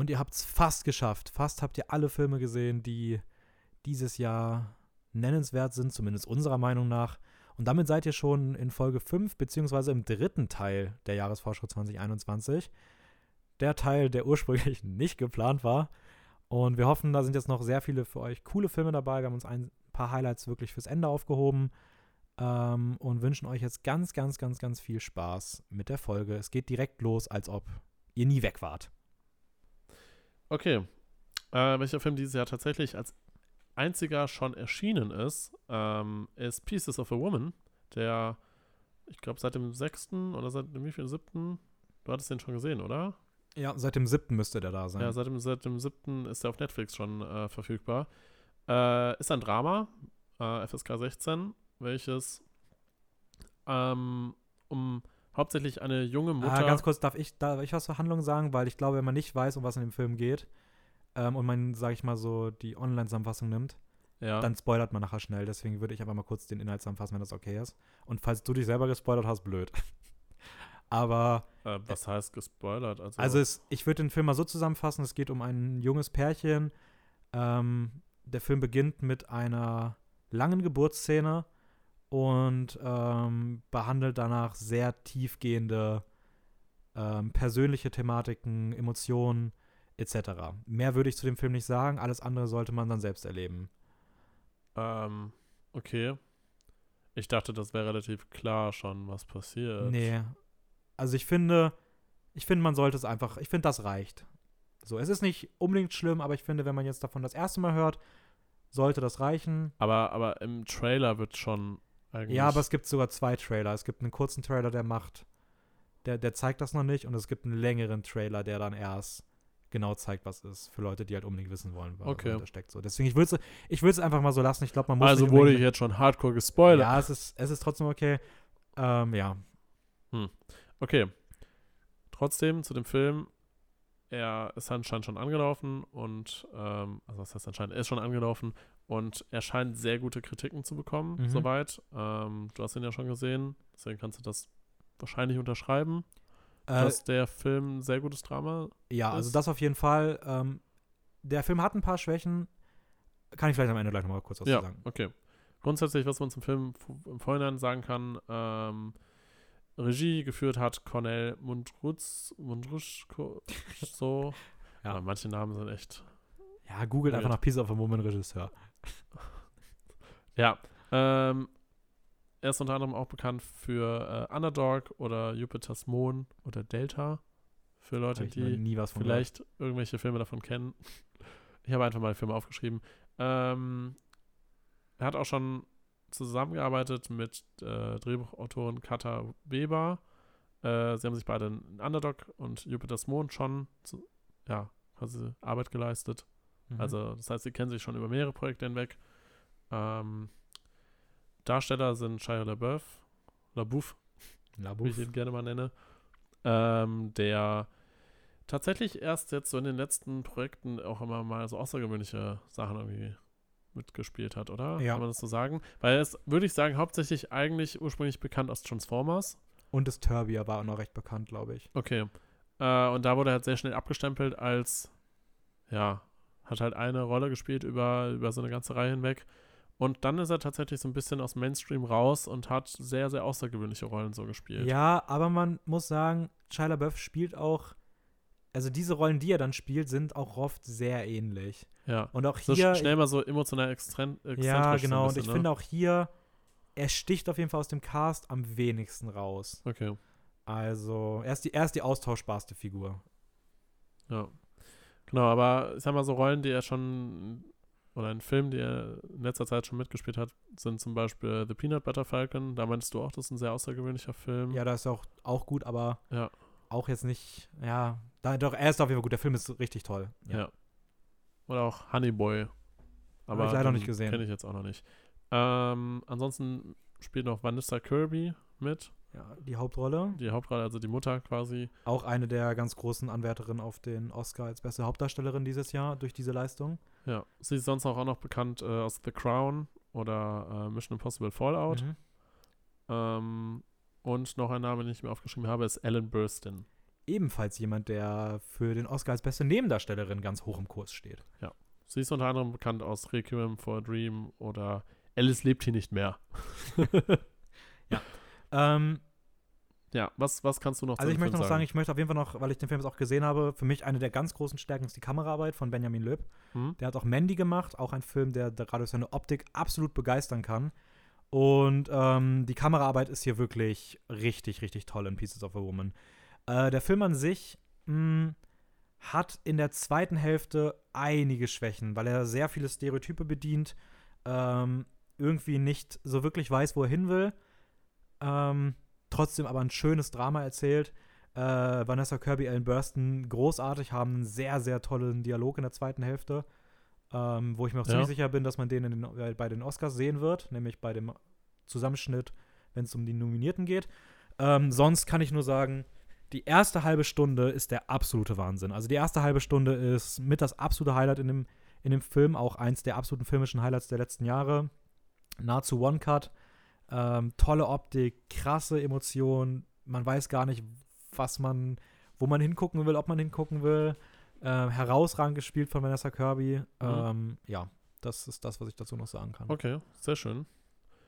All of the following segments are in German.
Und ihr habt es fast geschafft. Fast habt ihr alle Filme gesehen, die dieses Jahr nennenswert sind, zumindest unserer Meinung nach. Und damit seid ihr schon in Folge 5, beziehungsweise im dritten Teil der Jahresvorschau 2021. Der Teil, der ursprünglich nicht geplant war. Und wir hoffen, da sind jetzt noch sehr viele für euch coole Filme dabei. Wir haben uns ein paar Highlights wirklich fürs Ende aufgehoben ähm, und wünschen euch jetzt ganz, ganz, ganz, ganz viel Spaß mit der Folge. Es geht direkt los, als ob ihr nie weg wart. Okay. Äh, welcher Film dieses Jahr tatsächlich als einziger schon erschienen ist, ähm, ist Pieces of a Woman, der, ich glaube, seit dem 6. oder seit dem wievielten 7. Du hattest den schon gesehen, oder? Ja, seit dem 7. müsste der da sein. Ja, seit dem, seit dem 7. ist der auf Netflix schon äh, verfügbar. Äh, ist ein Drama, äh, FSK 16, welches ähm, um hauptsächlich eine junge Mutter. Ah, ganz kurz, darf ich, darf ich was zur Handlung sagen? Weil ich glaube, wenn man nicht weiß, um was in dem Film geht, ähm, und man, sage ich mal so, die Online-Zusammenfassung nimmt, ja. dann spoilert man nachher schnell. Deswegen würde ich einfach mal kurz den Inhalt zusammenfassen, wenn das okay ist. Und falls du dich selber gespoilert hast, blöd. Aber. Äh, was heißt gespoilert? Also, also es, ich würde den Film mal so zusammenfassen: Es geht um ein junges Pärchen. Ähm, der Film beginnt mit einer langen Geburtsszene und ähm, behandelt danach sehr tiefgehende ähm, persönliche Thematiken, Emotionen etc. Mehr würde ich zu dem Film nicht sagen, alles andere sollte man dann selbst erleben. Ähm, okay. Ich dachte, das wäre relativ klar schon, was passiert. Nee. Also ich finde, ich finde, man sollte es einfach, ich finde, das reicht. So, es ist nicht unbedingt schlimm, aber ich finde, wenn man jetzt davon das erste Mal hört, sollte das reichen. Aber, aber im Trailer wird schon eigentlich. Ja, aber es gibt sogar zwei Trailer. Es gibt einen kurzen Trailer, der macht, der, der zeigt das noch nicht, und es gibt einen längeren Trailer, der dann erst genau zeigt, was ist, für Leute, die halt unbedingt wissen wollen, was okay. da steckt. So. Deswegen, ich würde es ich würd's einfach mal so lassen. Ich glaube, man muss. Also wurde ich jetzt schon hardcore gespoilert. Ja, es ist, es ist trotzdem okay. Ähm, ja. Hm. Okay. Trotzdem zu dem Film. Er ist anscheinend schon angelaufen und, ähm, also was heißt anscheinend, er ist schon angelaufen und er scheint sehr gute Kritiken zu bekommen, mhm. soweit. Ähm, du hast ihn ja schon gesehen, deswegen kannst du das wahrscheinlich unterschreiben. Äh, dass der Film ein sehr gutes Drama Ja, also ist. also das auf jeden Fall. Ähm, der Film hat ein paar Schwächen. Kann ich vielleicht am Ende gleich nochmal kurz was ja, sagen. okay. Grundsätzlich, was man zum Film im Vorhinein sagen kann, ähm, Regie geführt hat Cornel Mundrutz, Mundruschko, so. ja. Aber manche Namen sind echt. Ja, googelt einfach nach Piece of a Woman Regisseur. Ja. Ähm, er ist unter anderem auch bekannt für äh, Underdog oder Jupiter's Moon oder Delta. Für Leute, die vielleicht gehört. irgendwelche Filme davon kennen. Ich habe einfach mal Filme aufgeschrieben. Ähm, er hat auch schon zusammengearbeitet mit äh, Drehbuchautoren Kata Weber. Äh, sie haben sich beide in Underdog und Jupiter's Moon schon zu, ja, quasi Arbeit geleistet. Mhm. Also, das heißt, sie kennen sich schon über mehrere Projekte hinweg. Ähm, Darsteller sind Shia LaBeouf, LaBeouf, LaBeouf. wie ich ihn gerne mal nenne, ähm, der tatsächlich erst jetzt so in den letzten Projekten auch immer mal so außergewöhnliche Sachen irgendwie mitgespielt hat, oder? Ja. Kann man das so sagen? Weil es, würde ich sagen, hauptsächlich eigentlich ursprünglich bekannt aus Transformers. Und das Turbia war auch noch recht bekannt, glaube ich. Okay. Äh, und da wurde er halt sehr schnell abgestempelt als, ja, hat halt eine Rolle gespielt über, über so eine ganze Reihe hinweg. Und dann ist er tatsächlich so ein bisschen aus Mainstream raus und hat sehr, sehr außergewöhnliche Rollen so gespielt. Ja, aber man muss sagen, Shia LaBeouf spielt auch, also diese Rollen, die er dann spielt, sind auch oft sehr ähnlich. Ja. Und auch hier. So schnell mal so emotional exzentrisch. Ja, genau. Bisschen, und ich ne? finde auch hier, er sticht auf jeden Fall aus dem Cast am wenigsten raus. Okay. Also, er ist die, er ist die austauschbarste Figur. Ja. Genau, aber ich sag mal, so Rollen, die er schon oder ein Film, der er in letzter Zeit schon mitgespielt hat, sind zum Beispiel The Peanut Butter Falcon. Da meinst du auch, das ist ein sehr außergewöhnlicher Film. Ja, da ist auch, auch gut, aber ja. auch jetzt nicht, ja, da, doch, er ist auf jeden Fall gut. Der Film ist richtig toll. Ja. ja. Oder auch Honey Boy. Aber Hab ich leider nicht gesehen. Kenne ich jetzt auch noch nicht. Ähm, ansonsten spielt noch Vanessa Kirby mit. Ja, die Hauptrolle. Die Hauptrolle, also die Mutter quasi. Auch eine der ganz großen Anwärterinnen auf den Oscar als beste Hauptdarstellerin dieses Jahr durch diese Leistung. Ja, sie ist sonst auch noch bekannt äh, aus The Crown oder äh, Mission Impossible Fallout. Mhm. Ähm, und noch ein Name, den ich mir aufgeschrieben habe, ist Ellen Burstyn. ebenfalls jemand, der für den Oscar als beste Nebendarstellerin ganz hoch im Kurs steht. Ja. Sie ist unter anderem bekannt aus Requiem for a Dream oder Alice lebt hier nicht mehr. ja. Ähm, ja, was, was kannst du noch Also ich möchte noch sagen? ich möchte auf jeden Fall noch, weil ich den Film jetzt auch gesehen habe, für mich eine der ganz großen Stärken ist die Kameraarbeit von Benjamin Löb. Mhm. Der hat auch Mandy gemacht, auch ein Film, der, der gerade durch seine Optik absolut begeistern kann. Und ähm, die Kameraarbeit ist hier wirklich richtig, richtig toll in Pieces of a Woman. Äh, der Film an sich mh, hm, hat in der zweiten Hälfte einige Schwächen, weil er sehr viele Stereotype bedient, ähm, irgendwie nicht so wirklich weiß, wo er hin will. Ähm, trotzdem aber ein schönes Drama erzählt. Äh, Vanessa Kirby, Ellen Burstyn, großartig, haben einen sehr, sehr tollen Dialog in der zweiten Hälfte, ähm, wo ich mir auch ja. ziemlich sicher bin, dass man den, den äh, bei den Oscars sehen wird, nämlich bei dem Zusammenschnitt, wenn es um die Nominierten geht. Ähm, sonst kann ich nur sagen, die erste halbe Stunde ist der absolute Wahnsinn. Also die erste halbe Stunde ist mit das absolute Highlight in dem, in dem Film, auch eins der absoluten filmischen Highlights der letzten Jahre. Nahezu One-Cut. Ähm, tolle Optik, krasse Emotionen. Man weiß gar nicht, was man, wo man hingucken will, ob man hingucken will. Äh, herausragend gespielt von Vanessa Kirby. Mhm. Ähm, ja, das ist das, was ich dazu noch sagen kann. Okay, sehr schön.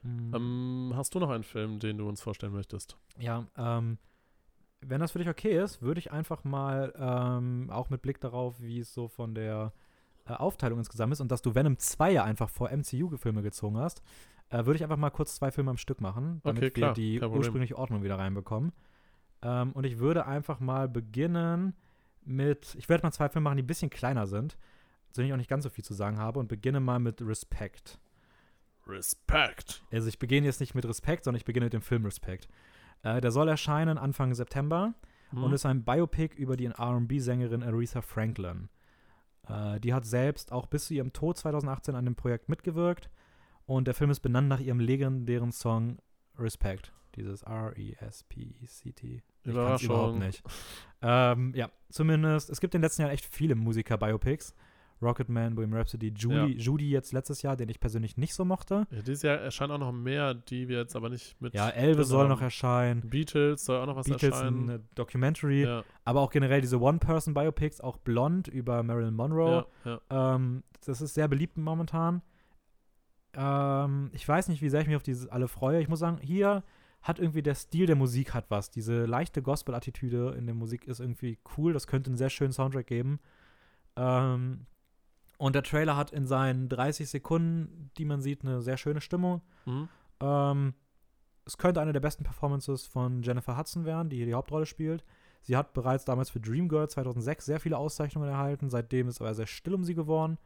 Mhm. Ähm, hast du noch einen Film, den du uns vorstellen möchtest? Ja, ähm, wenn das für dich okay ist, würde ich einfach mal, ähm, auch mit Blick darauf, wie es so von der äh, Aufteilung insgesamt ist und dass du Venom 2 ja einfach vor MCU-Filme gezogen hast, äh, würde ich einfach mal kurz zwei Filme am Stück machen, damit okay, wir die ursprüngliche Ordnung wieder reinbekommen. Ähm, und ich würde einfach mal beginnen mit, ich werde mal zwei Filme machen, die ein bisschen kleiner sind, zu denen ich auch nicht ganz so viel zu sagen habe, und beginne mal mit Respect. Respect. Also ich beginne jetzt nicht mit Respect, sondern ich beginne mit dem Film Respect. Äh, der soll erscheinen Anfang September mhm. und ist ein Biopic über die RB-Sängerin Aretha Franklin. Äh, die hat selbst auch bis zu ihrem Tod 2018 an dem Projekt mitgewirkt und der Film ist benannt nach ihrem legendären Song Respect. Dieses R-E-S-P-E-C-T. Ich kann es überhaupt nicht. ähm, ja, zumindest, es gibt in den letzten Jahren echt viele Musiker-Biopics. Rocketman, Bohemian Rhapsody, Judy, ja. Judy jetzt letztes Jahr, den ich persönlich nicht so mochte. Ja, dieses Jahr erscheinen auch noch mehr, die wir jetzt aber nicht mit. Ja, Elvis soll noch erscheinen. Beatles soll auch noch was Beatles erscheinen. Eine Documentary. Ja. Aber auch generell diese One-Person-Biopics, auch Blond über Marilyn Monroe. Ähm, das ist sehr beliebt momentan. Ähm, ich weiß nicht, wie sehr ich mich auf diese alle freue. Ich muss sagen, hier hat irgendwie der Stil der Musik hat was. Diese leichte Gospel-Attitüde in der Musik ist irgendwie cool. Das könnte einen sehr schönen Soundtrack geben. Ähm, und der Trailer hat in seinen 30 Sekunden, die man sieht, eine sehr schöne Stimmung. Mhm. Ähm, es könnte eine der besten Performances von Jennifer Hudson werden, die hier die Hauptrolle spielt. Sie hat bereits damals für Dreamgirl 2006 sehr viele Auszeichnungen erhalten. Seitdem ist aber sehr still um sie geworden.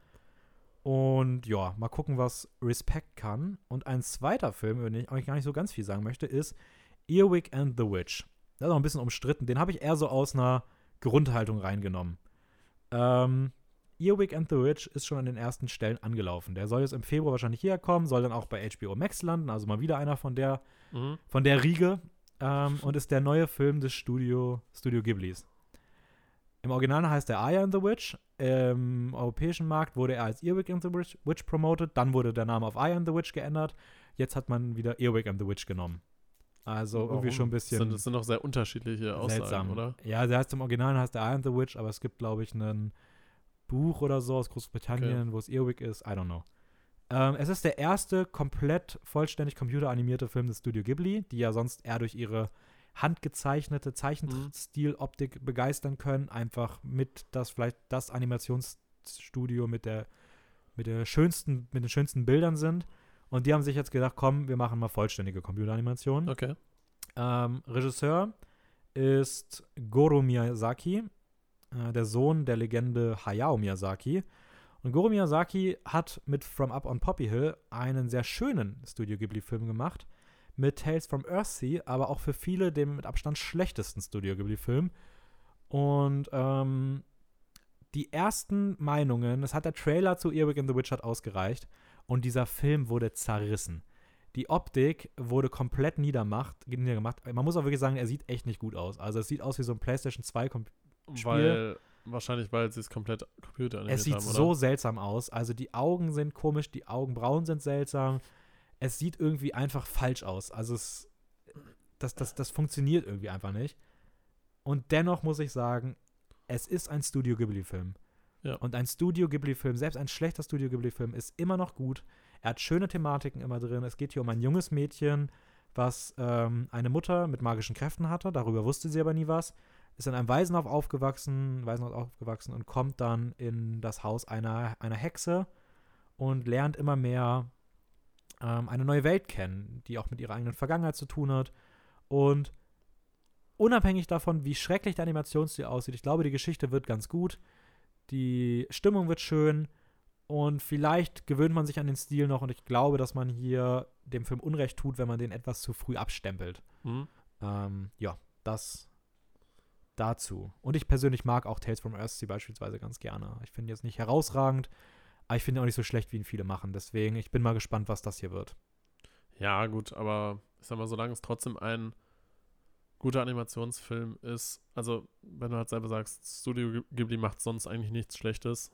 Und ja, mal gucken, was Respect kann. Und ein zweiter Film, über den ich eigentlich gar nicht so ganz viel sagen möchte, ist Earwig and the Witch. Das ist auch ein bisschen umstritten. Den habe ich eher so aus einer Grundhaltung reingenommen. Ähm, Earwig and the Witch ist schon an den ersten Stellen angelaufen. Der soll jetzt im Februar wahrscheinlich hierher kommen, soll dann auch bei HBO Max landen, also mal wieder einer von der, mhm. von der Riege. Ähm, und ist der neue Film des Studio, Studio Ghiblis. Im Original heißt er Aya and the Witch. Im europäischen Markt wurde er als Earwig and the Witch, Witch promoted. Dann wurde der Name auf Aya and the Witch geändert. Jetzt hat man wieder Earwig and the Witch genommen. Also Warum? irgendwie schon ein bisschen. Das sind doch sehr unterschiedliche Aussagen, seltsam. oder? Ja, der heißt im Original heißt der Eye and the Witch, aber es gibt, glaube ich, einen Buch oder so aus Großbritannien, okay. wo es Earwig ist. I don't know. Ähm, es ist der erste komplett vollständig computeranimierte Film des Studio Ghibli, die ja sonst eher durch ihre handgezeichnete Zeichenstil-Optik begeistern können. Einfach mit das vielleicht das Animationsstudio mit der mit der schönsten mit den schönsten Bildern sind. Und die haben sich jetzt gedacht, komm, wir machen mal vollständige Computeranimationen. Okay. Ähm, Regisseur ist Goro Miyazaki, äh, der Sohn der Legende Hayao Miyazaki. Und Goro Miyazaki hat mit From Up on Poppy Hill einen sehr schönen Studio Ghibli-Film gemacht. Mit Tales from Earthsea, aber auch für viele den mit Abstand schlechtesten Studio Ghibli-Film. Und ähm, die ersten Meinungen, das hat der Trailer zu Earwig in the Witch hat ausgereicht. Und dieser Film wurde zerrissen. Die Optik wurde komplett niedermacht, niedergemacht. Man muss auch wirklich sagen, er sieht echt nicht gut aus. Also es sieht aus wie so ein PlayStation 2 Spiel. Weil, wahrscheinlich, weil sie es komplett computeranimiert Es sieht haben, so seltsam aus. Also die Augen sind komisch, die Augenbrauen sind seltsam. Es sieht irgendwie einfach falsch aus. Also es, das, das, das funktioniert irgendwie einfach nicht. Und dennoch muss ich sagen, es ist ein Studio Ghibli-Film. Ja. Und ein Studio Ghibli-Film, selbst ein schlechter Studio Ghibli-Film, ist immer noch gut. Er hat schöne Thematiken immer drin. Es geht hier um ein junges Mädchen, was ähm, eine Mutter mit magischen Kräften hatte. Darüber wusste sie aber nie was. Ist in einem Waisenhaus aufgewachsen, Waisenhaus aufgewachsen und kommt dann in das Haus einer, einer Hexe und lernt immer mehr ähm, eine neue Welt kennen, die auch mit ihrer eigenen Vergangenheit zu tun hat. Und unabhängig davon, wie schrecklich der Animationsstil aussieht, ich glaube, die Geschichte wird ganz gut. Die Stimmung wird schön. Und vielleicht gewöhnt man sich an den Stil noch und ich glaube, dass man hier dem Film Unrecht tut, wenn man den etwas zu früh abstempelt. Mhm. Ähm, ja, das dazu. Und ich persönlich mag auch Tales from Earthsea beispielsweise ganz gerne. Ich finde jetzt nicht herausragend, aber ich finde ihn auch nicht so schlecht, wie ihn viele machen. Deswegen, ich bin mal gespannt, was das hier wird. Ja, gut, aber ich sag mal, solange es trotzdem ein guter Animationsfilm ist, also wenn du halt selber sagst, Studio Ghibli macht sonst eigentlich nichts Schlechtes,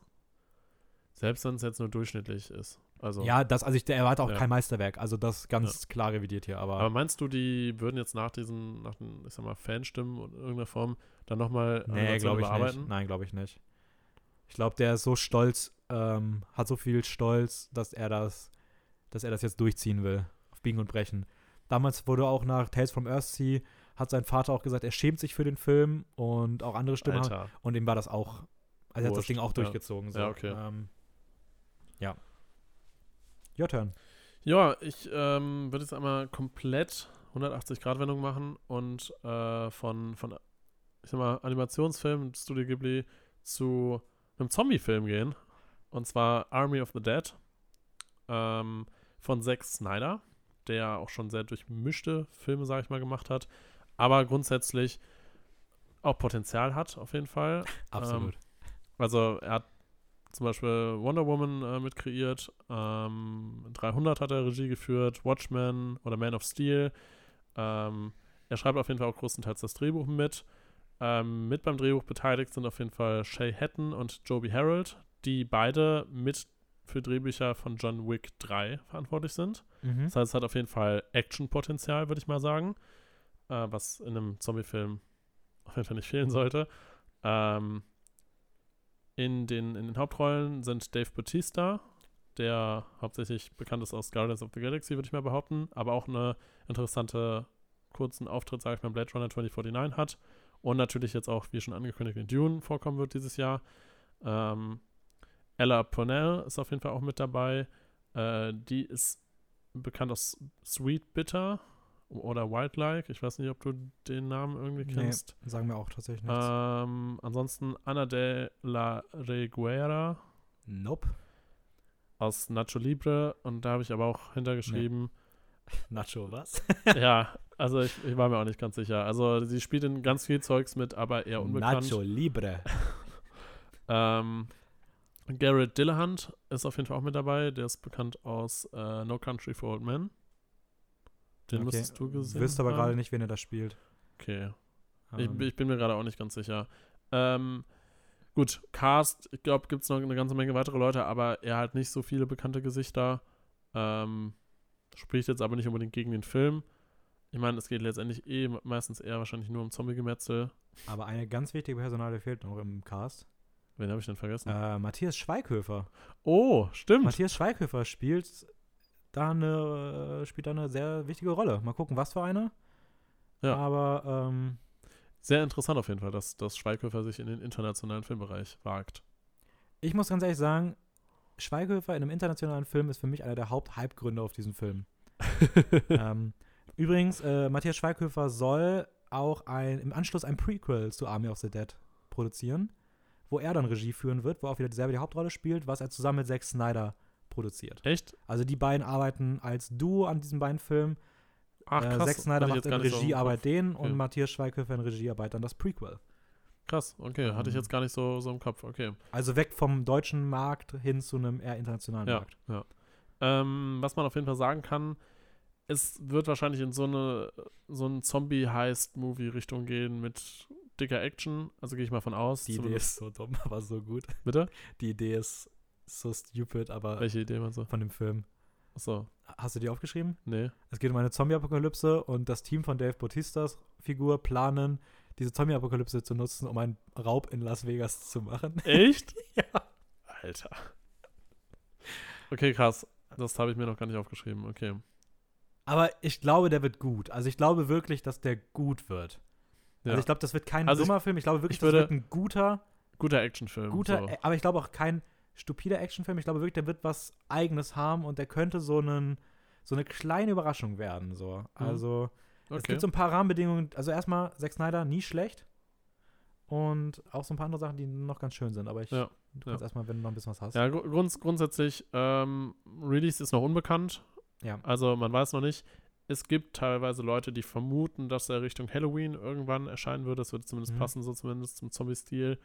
selbst wenn es jetzt nur durchschnittlich ist. Also, ja, das, also ich erwarte auch ja. kein Meisterwerk, also das ganz ja. klar revidiert hier, aber. Aber meinst du, die würden jetzt nach diesen, nach den, ich sag mal, Fanstimmen in irgendeiner Form dann nochmal nee, glaube ich Nicht. Nein, glaube ich nicht. Ich glaube, der ist so stolz, ähm, hat so viel Stolz, dass er das, dass er das jetzt durchziehen will. Auf Biegen und Brechen. Damals wurde auch nach Tales from Earthsea hat sein Vater auch gesagt, er schämt sich für den Film und auch andere Stimmen. Alter. Und ihm war das auch, also er hat das Ding auch durchgezogen. Ja, so. ja okay. Ähm, ja. Your turn. Ja, ich ähm, würde jetzt einmal komplett 180-Grad-Wendung machen und äh, von, von, ich sag mal, Animationsfilm, Studio Ghibli zu einem Zombie-Film gehen. Und zwar Army of the Dead ähm, von Zack Snyder, der auch schon sehr durchmischte Filme, sag ich mal, gemacht hat aber grundsätzlich auch Potenzial hat, auf jeden Fall. Absolut. Ähm, also er hat zum Beispiel Wonder Woman äh, mit kreiert, ähm, 300 hat er Regie geführt, Watchmen oder Man of Steel. Ähm, er schreibt auf jeden Fall auch größtenteils das Drehbuch mit. Ähm, mit beim Drehbuch beteiligt sind auf jeden Fall Shay Hatton und Joby Harold, die beide mit für Drehbücher von John Wick 3 verantwortlich sind. Mhm. Das heißt, es hat auf jeden Fall Action-Potenzial, würde ich mal sagen äh, was in einem Zombie-Film auf jeden Fall nicht fehlen sollte. Ähm, in, den, in den Hauptrollen sind Dave Bautista, der hauptsächlich bekannt ist aus Guardians of the Galaxy, würde ich mal behaupten, aber auch eine interessante kurzen Auftritt, sage ich mal, Blade Runner 2049 hat und natürlich jetzt auch, wie schon angekündigt, in Dune vorkommen wird dieses Jahr. Ähm, Ella Purnell ist auf jeden Fall auch mit dabei. Äh, die ist bekannt aus Sweet Bitter, oder Wildlike. Ich weiß nicht, ob du den Namen irgendwie kennst. Nee, sagen wir auch tatsächlich nichts. Ähm, ansonsten Ana de la Reguera. Nope. Aus Nacho Libre. Und da habe ich aber auch hintergeschrieben. Nee. Nacho, was? ja, also ich, ich, war mir auch nicht ganz sicher. Also sie spielt in ganz viel Zeugs mit, aber eher unbekannt. Nacho Libre. ähm, Garrett Dillahunt ist auf jeden Fall auch mit dabei. Der ist bekannt aus uh, No Country for Old Men. Den okay. müsstest du gesehen Wisst aber gerade nicht, wen er da spielt. Okay. Um. Ich, ähm. ich, bin mir gerade auch nicht ganz sicher. Ähm, gut, Cast, ich glaube, gibt es noch eine ganze Menge weitere Leute, aber er hat nicht so viele bekannte Gesichter. Ähm, spricht jetzt aber nicht unbedingt gegen den Film. Ich meine, es geht letztendlich eh meistens eher wahrscheinlich nur um Zombie-Gemetzel. Aber eine ganz wichtige Personale fehlt noch im Cast. Wen habe ich denn vergessen? Äh, Matthias Schweighöfer. Oh, stimmt. Matthias Schweighöfer spielt da eine, äh, spielt da eine sehr wichtige Rolle. Mal gucken, was für eine. Ja. Aber ähm, sehr interessant auf jeden Fall, dass, dass Schweighöfer sich in den internationalen Filmbereich wagt. Ich muss ganz ehrlich sagen, Schweighöfer in einem internationalen Film ist für mich einer der Haupt-Hype-Gründe auf diesen Film. ähm, übrigens, äh, Matthias Schweighöfer soll auch ein, im Anschluss ein Prequel zu Army of the Dead produzieren, wo er dann Regie führen wird, wo auch wieder dieselbe die Hauptrolle spielt, was er zusammen mit Zack Snyder produziert. Echt? Also die beiden arbeiten als Duo an diesen beiden Filmen. Ach, äh, krass. Zack Snyder macht in Regiearbeit so den okay. und Matthias Schweighöfer in Regiearbeit dann das Prequel. Krass, okay. Hatte ich jetzt gar nicht so, so im Kopf, okay. Also weg vom deutschen Markt hin zu einem eher internationalen ja, Markt. Ja. Ähm, was man auf jeden Fall sagen kann, es wird wahrscheinlich in so eine so ein Zombie-Heist-Movie-Richtung gehen mit dicker Action. Also gehe ich mal von aus. Die Idee ist so dumm, aber so gut. Bitte? Die Idee ist so stupid, aber. Welche Idee meinst du? Von dem Film. Achso. Hast du die aufgeschrieben? Nee. Es geht um eine Zombie-Apokalypse und das Team von Dave Bautistas Figur planen, diese Zombie-Apokalypse zu nutzen, um einen Raub in Las Vegas zu machen. Echt? ja. Alter. Okay, krass. Das habe ich mir noch gar nicht aufgeschrieben. Okay. Aber ich glaube, der wird gut. Also ich glaube wirklich, dass der gut wird. Ja. Also ich glaube, das wird kein also dummer ich, Film. Ich glaube wirklich, ich würde, das wird ein guter guter Actionfilm. Guter, so. aber ich glaube auch kein stupider Actionfilm. Ich glaube wirklich, der wird was Eigenes haben und der könnte so, einen, so eine kleine Überraschung werden. So. Mhm. Also okay. es gibt so ein paar Rahmenbedingungen. Also erstmal, Zack Snyder, nie schlecht. Und auch so ein paar andere Sachen, die noch ganz schön sind. Aber ich ja, du kannst ja. erstmal, wenn du noch ein bisschen was hast. Ja, grunds grundsätzlich, ähm, Release ist noch unbekannt. Ja. Also man weiß noch nicht. Es gibt teilweise Leute, die vermuten, dass er Richtung Halloween irgendwann erscheinen würde. Das würde zumindest mhm. passen, so zumindest zum Zombie-Stil.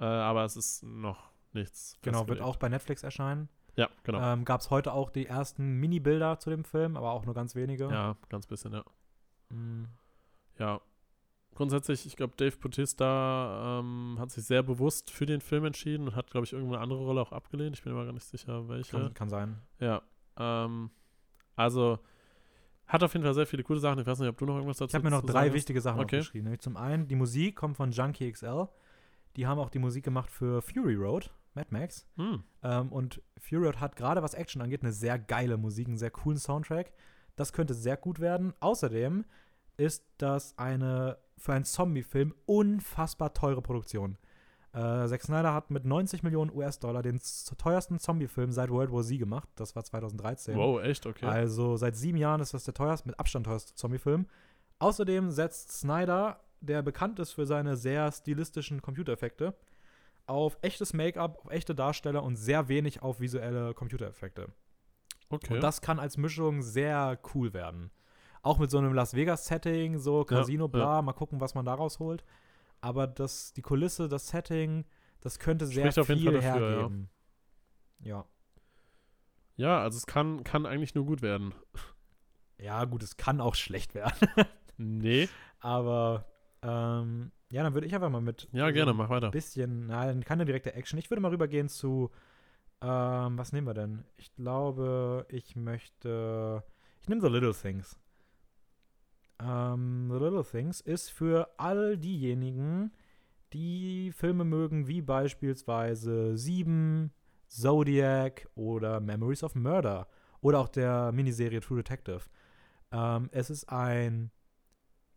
Äh, aber es ist noch nichts. Genau, wird auch bei Netflix erscheinen. Ja, genau. Ähm, Gab es heute auch die ersten Mini-Bilder zu dem Film, aber auch nur ganz wenige. Ja, ganz bisschen, ja. Mhm. Ja. Grundsätzlich, ich glaube, Dave Bautista ähm, hat sich sehr bewusst für den Film entschieden und hat, glaube ich, irgendeine andere Rolle auch abgelehnt. Ich bin mir gar nicht sicher, welche. Kann, kann sein. Ja. Ähm, also, hat auf jeden Fall sehr viele coole Sachen. Ich weiß nicht, ob du noch irgendwas dazu Ich habe mir noch drei wichtige Sachen okay. aufgeschrieben. Nämlich zum einen, die Musik kommt von Junkie XL. Die haben auch die Musik gemacht für Fury Road, Mad Max. Hm. Ähm, und Fury Road hat gerade was Action angeht eine sehr geile Musik, einen sehr coolen Soundtrack. Das könnte sehr gut werden. Außerdem ist das eine für einen Zombie-Film unfassbar teure Produktion. Äh, Zack Snyder hat mit 90 Millionen US-Dollar den teuersten Zombie-Film seit World War Z gemacht. Das war 2013. Wow, echt? Okay. Also seit sieben Jahren ist das der teuerste, mit Abstand teuerste Zombie-Film. Außerdem setzt Snyder der bekannt ist für seine sehr stilistischen Computereffekte, auf echtes Make-up, auf echte Darsteller und sehr wenig auf visuelle Computereffekte. Okay. Und das kann als Mischung sehr cool werden. Auch mit so einem Las Vegas-Setting, so Casino, ja, bla, ja. mal gucken, was man daraus holt. Aber das, die Kulisse, das Setting, das könnte sehr Spricht viel dafür, hergeben. Ja. ja. Ja, also es kann, kann eigentlich nur gut werden. Ja, gut, es kann auch schlecht werden. nee. Aber ähm, ja, dann würde ich einfach mal mit. Ja, so gerne, mach weiter. Bisschen, nein, keine direkte Action. Ich würde mal rübergehen zu. Ähm, was nehmen wir denn? Ich glaube, ich möchte. Ich nehme The Little Things. Ähm, The Little Things ist für all diejenigen, die Filme mögen, wie beispielsweise Sieben, Zodiac oder Memories of Murder oder auch der Miniserie True Detective. Ähm, es ist ein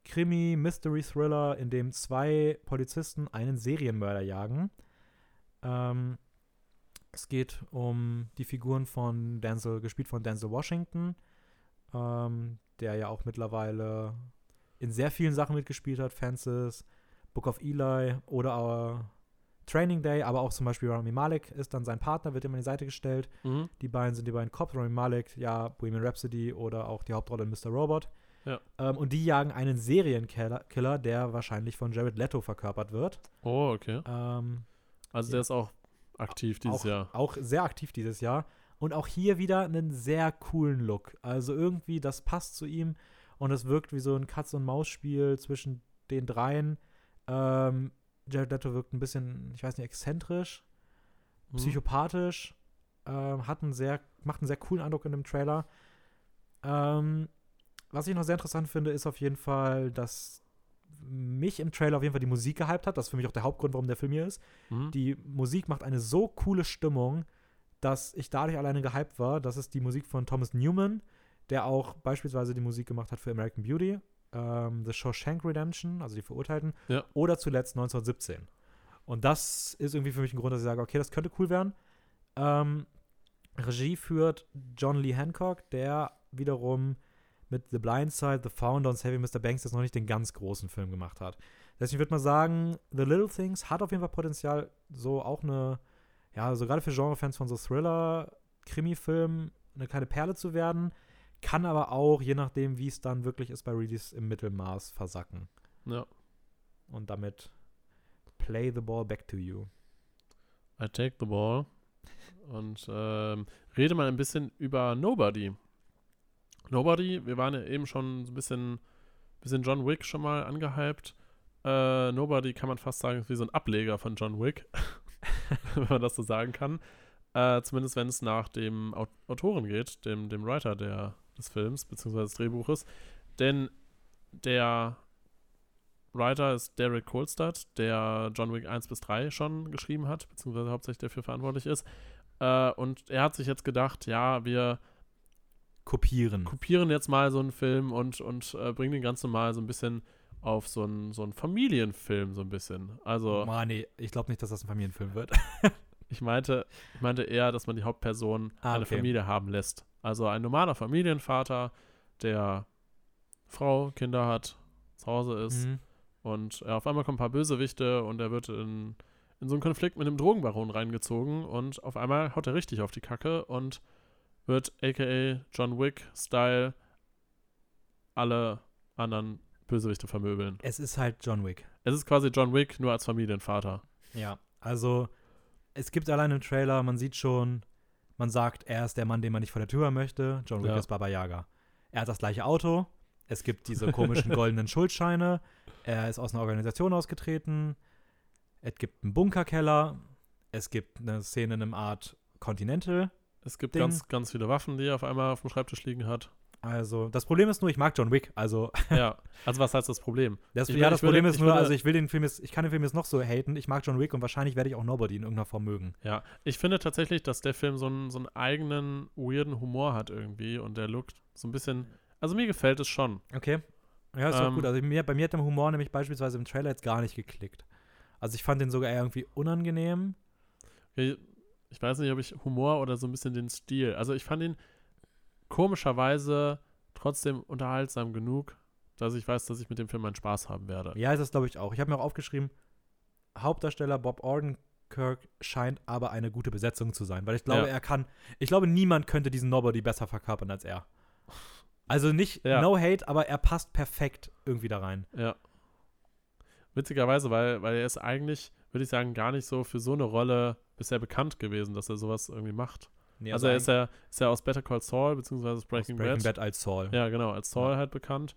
Krimi, Mystery Thriller, in dem zwei Polizisten einen Serienmörder jagen. Ähm, es geht um die Figuren von Denzel, gespielt von Denzel Washington, ähm, der ja auch mittlerweile in sehr vielen Sachen mitgespielt hat. Fences, Book of Eli oder Training Day, aber auch zum Beispiel Rami Malek ist dann sein Partner, wird ihm an die Seite gestellt. Mhm. Die beiden sind die beiden Cops, Rami Malek, ja, Bohemian Rhapsody oder auch die Hauptrolle in Mr. Robot. Ja. Ähm, und die jagen einen Serienkiller, der wahrscheinlich von Jared Leto verkörpert wird. Oh, okay. Ähm, also der ja. ist auch aktiv dieses auch, Jahr. Auch sehr aktiv dieses Jahr. Und auch hier wieder einen sehr coolen Look. Also irgendwie, das passt zu ihm und es wirkt wie so ein Katz-und-Maus-Spiel zwischen den dreien. Ähm, Jared Leto wirkt ein bisschen, ich weiß nicht, exzentrisch, mhm. psychopathisch, ähm, hat einen sehr, macht einen sehr coolen Eindruck in dem Trailer. Ähm, was ich noch sehr interessant finde, ist auf jeden Fall, dass mich im Trailer auf jeden Fall die Musik gehypt hat. Das ist für mich auch der Hauptgrund, warum der Film hier ist. Mhm. Die Musik macht eine so coole Stimmung, dass ich dadurch alleine gehypt war. Das ist die Musik von Thomas Newman, der auch beispielsweise die Musik gemacht hat für American Beauty, ähm, The Shawshank Redemption, also die Verurteilten, ja. oder zuletzt 1917. Und das ist irgendwie für mich ein Grund, dass ich sage, okay, das könnte cool werden. Ähm, Regie führt John Lee Hancock, der wiederum mit The Blind Side, The Founder und Saving Mr. Banks jetzt noch nicht den ganz großen Film gemacht hat. Deswegen würde man sagen, The Little Things hat auf jeden Fall Potenzial, so auch eine, ja, so gerade für Genrefans von so Thriller, Krimi-Filmen eine kleine Perle zu werden, kann aber auch, je nachdem, wie es dann wirklich ist bei Release, im Mittelmaß versacken. Ja. Und damit play the ball back to you. I take the ball. Und ähm, rede mal ein bisschen über Nobody. Nobody, wir waren ja eben schon so ein bisschen, bisschen John Wick schon mal angehypt. Äh, Nobody kann man fast sagen, ist wie so ein Ableger von John Wick, wenn man das so sagen kann. Äh, zumindest wenn es nach dem Autoren geht, dem, dem Writer der, des Films, beziehungsweise des Drehbuches. Denn der Writer ist Derek Kolstad, der John Wick 1 bis 3 schon geschrieben hat, beziehungsweise hauptsächlich dafür verantwortlich ist. Äh, und er hat sich jetzt gedacht, ja, wir kopieren. Kopieren jetzt mal so einen Film und, und äh, bringen den ganz normal so ein bisschen auf so einen, so einen Familienfilm, so ein bisschen. Also. Oh, nee, ich glaube nicht, dass das ein Familienfilm wird. ich meinte, ich meinte eher, dass man die Hauptperson ah, eine okay. Familie haben lässt. Also ein normaler Familienvater, der Frau, Kinder hat, zu Hause ist. Mhm. Und ja, auf einmal kommen ein paar Bösewichte und er wird in, in so einen Konflikt mit einem Drogenbaron reingezogen und auf einmal haut er richtig auf die Kacke und wird aka John Wick-Style alle anderen Bösewichte vermöbeln. Es ist halt John Wick. Es ist quasi John Wick, nur als Familienvater. Ja, also es gibt allein im Trailer, man sieht schon, man sagt, er ist der Mann, den man nicht vor der Tür möchte. John Wick ja. ist Baba Yaga. Er hat das gleiche Auto. Es gibt diese komischen goldenen Schuldscheine. Er ist aus einer Organisation ausgetreten. Es gibt einen Bunkerkeller. Es gibt eine Szene in einem Art Continental. Es gibt ganz, ganz viele Waffen, die er auf einmal auf dem Schreibtisch liegen hat. Also, das Problem ist nur, ich mag John Wick. Also. Ja, also was heißt das Problem? Das, ja, das Problem würde, ist nur, würde, also ich will den Film jetzt, ich kann den Film jetzt noch so haten. Ich mag John Wick und wahrscheinlich werde ich auch Nobody in irgendeiner Form mögen. Ja, ich finde tatsächlich, dass der Film so einen, so einen eigenen, weirden Humor hat irgendwie und der Look so ein bisschen. Also mir gefällt es schon. Okay. Ja, ist ähm, auch gut. Also mir, bei mir hat der Humor nämlich beispielsweise im Trailer jetzt gar nicht geklickt. Also ich fand den sogar eher irgendwie unangenehm. Ich, ich weiß nicht, ob ich Humor oder so ein bisschen den Stil. Also ich fand ihn komischerweise trotzdem unterhaltsam genug, dass ich weiß, dass ich mit dem Film meinen Spaß haben werde. Ja, ist das glaube ich auch. Ich habe mir auch aufgeschrieben, Hauptdarsteller Bob Odenkirk scheint aber eine gute Besetzung zu sein, weil ich glaube, ja. er kann, ich glaube, niemand könnte diesen Nobody besser verkörpern als er. Also nicht ja. no hate, aber er passt perfekt irgendwie da rein. Ja. Witzigerweise, weil, weil er ist eigentlich, würde ich sagen, gar nicht so für so eine Rolle bisher bekannt gewesen, dass er sowas irgendwie macht. Nee, also, er ist ja, ist ja aus Better Call Saul, beziehungsweise Breaking, Breaking Bad. Bad als Saul. Ja, genau, als Saul ja. halt bekannt,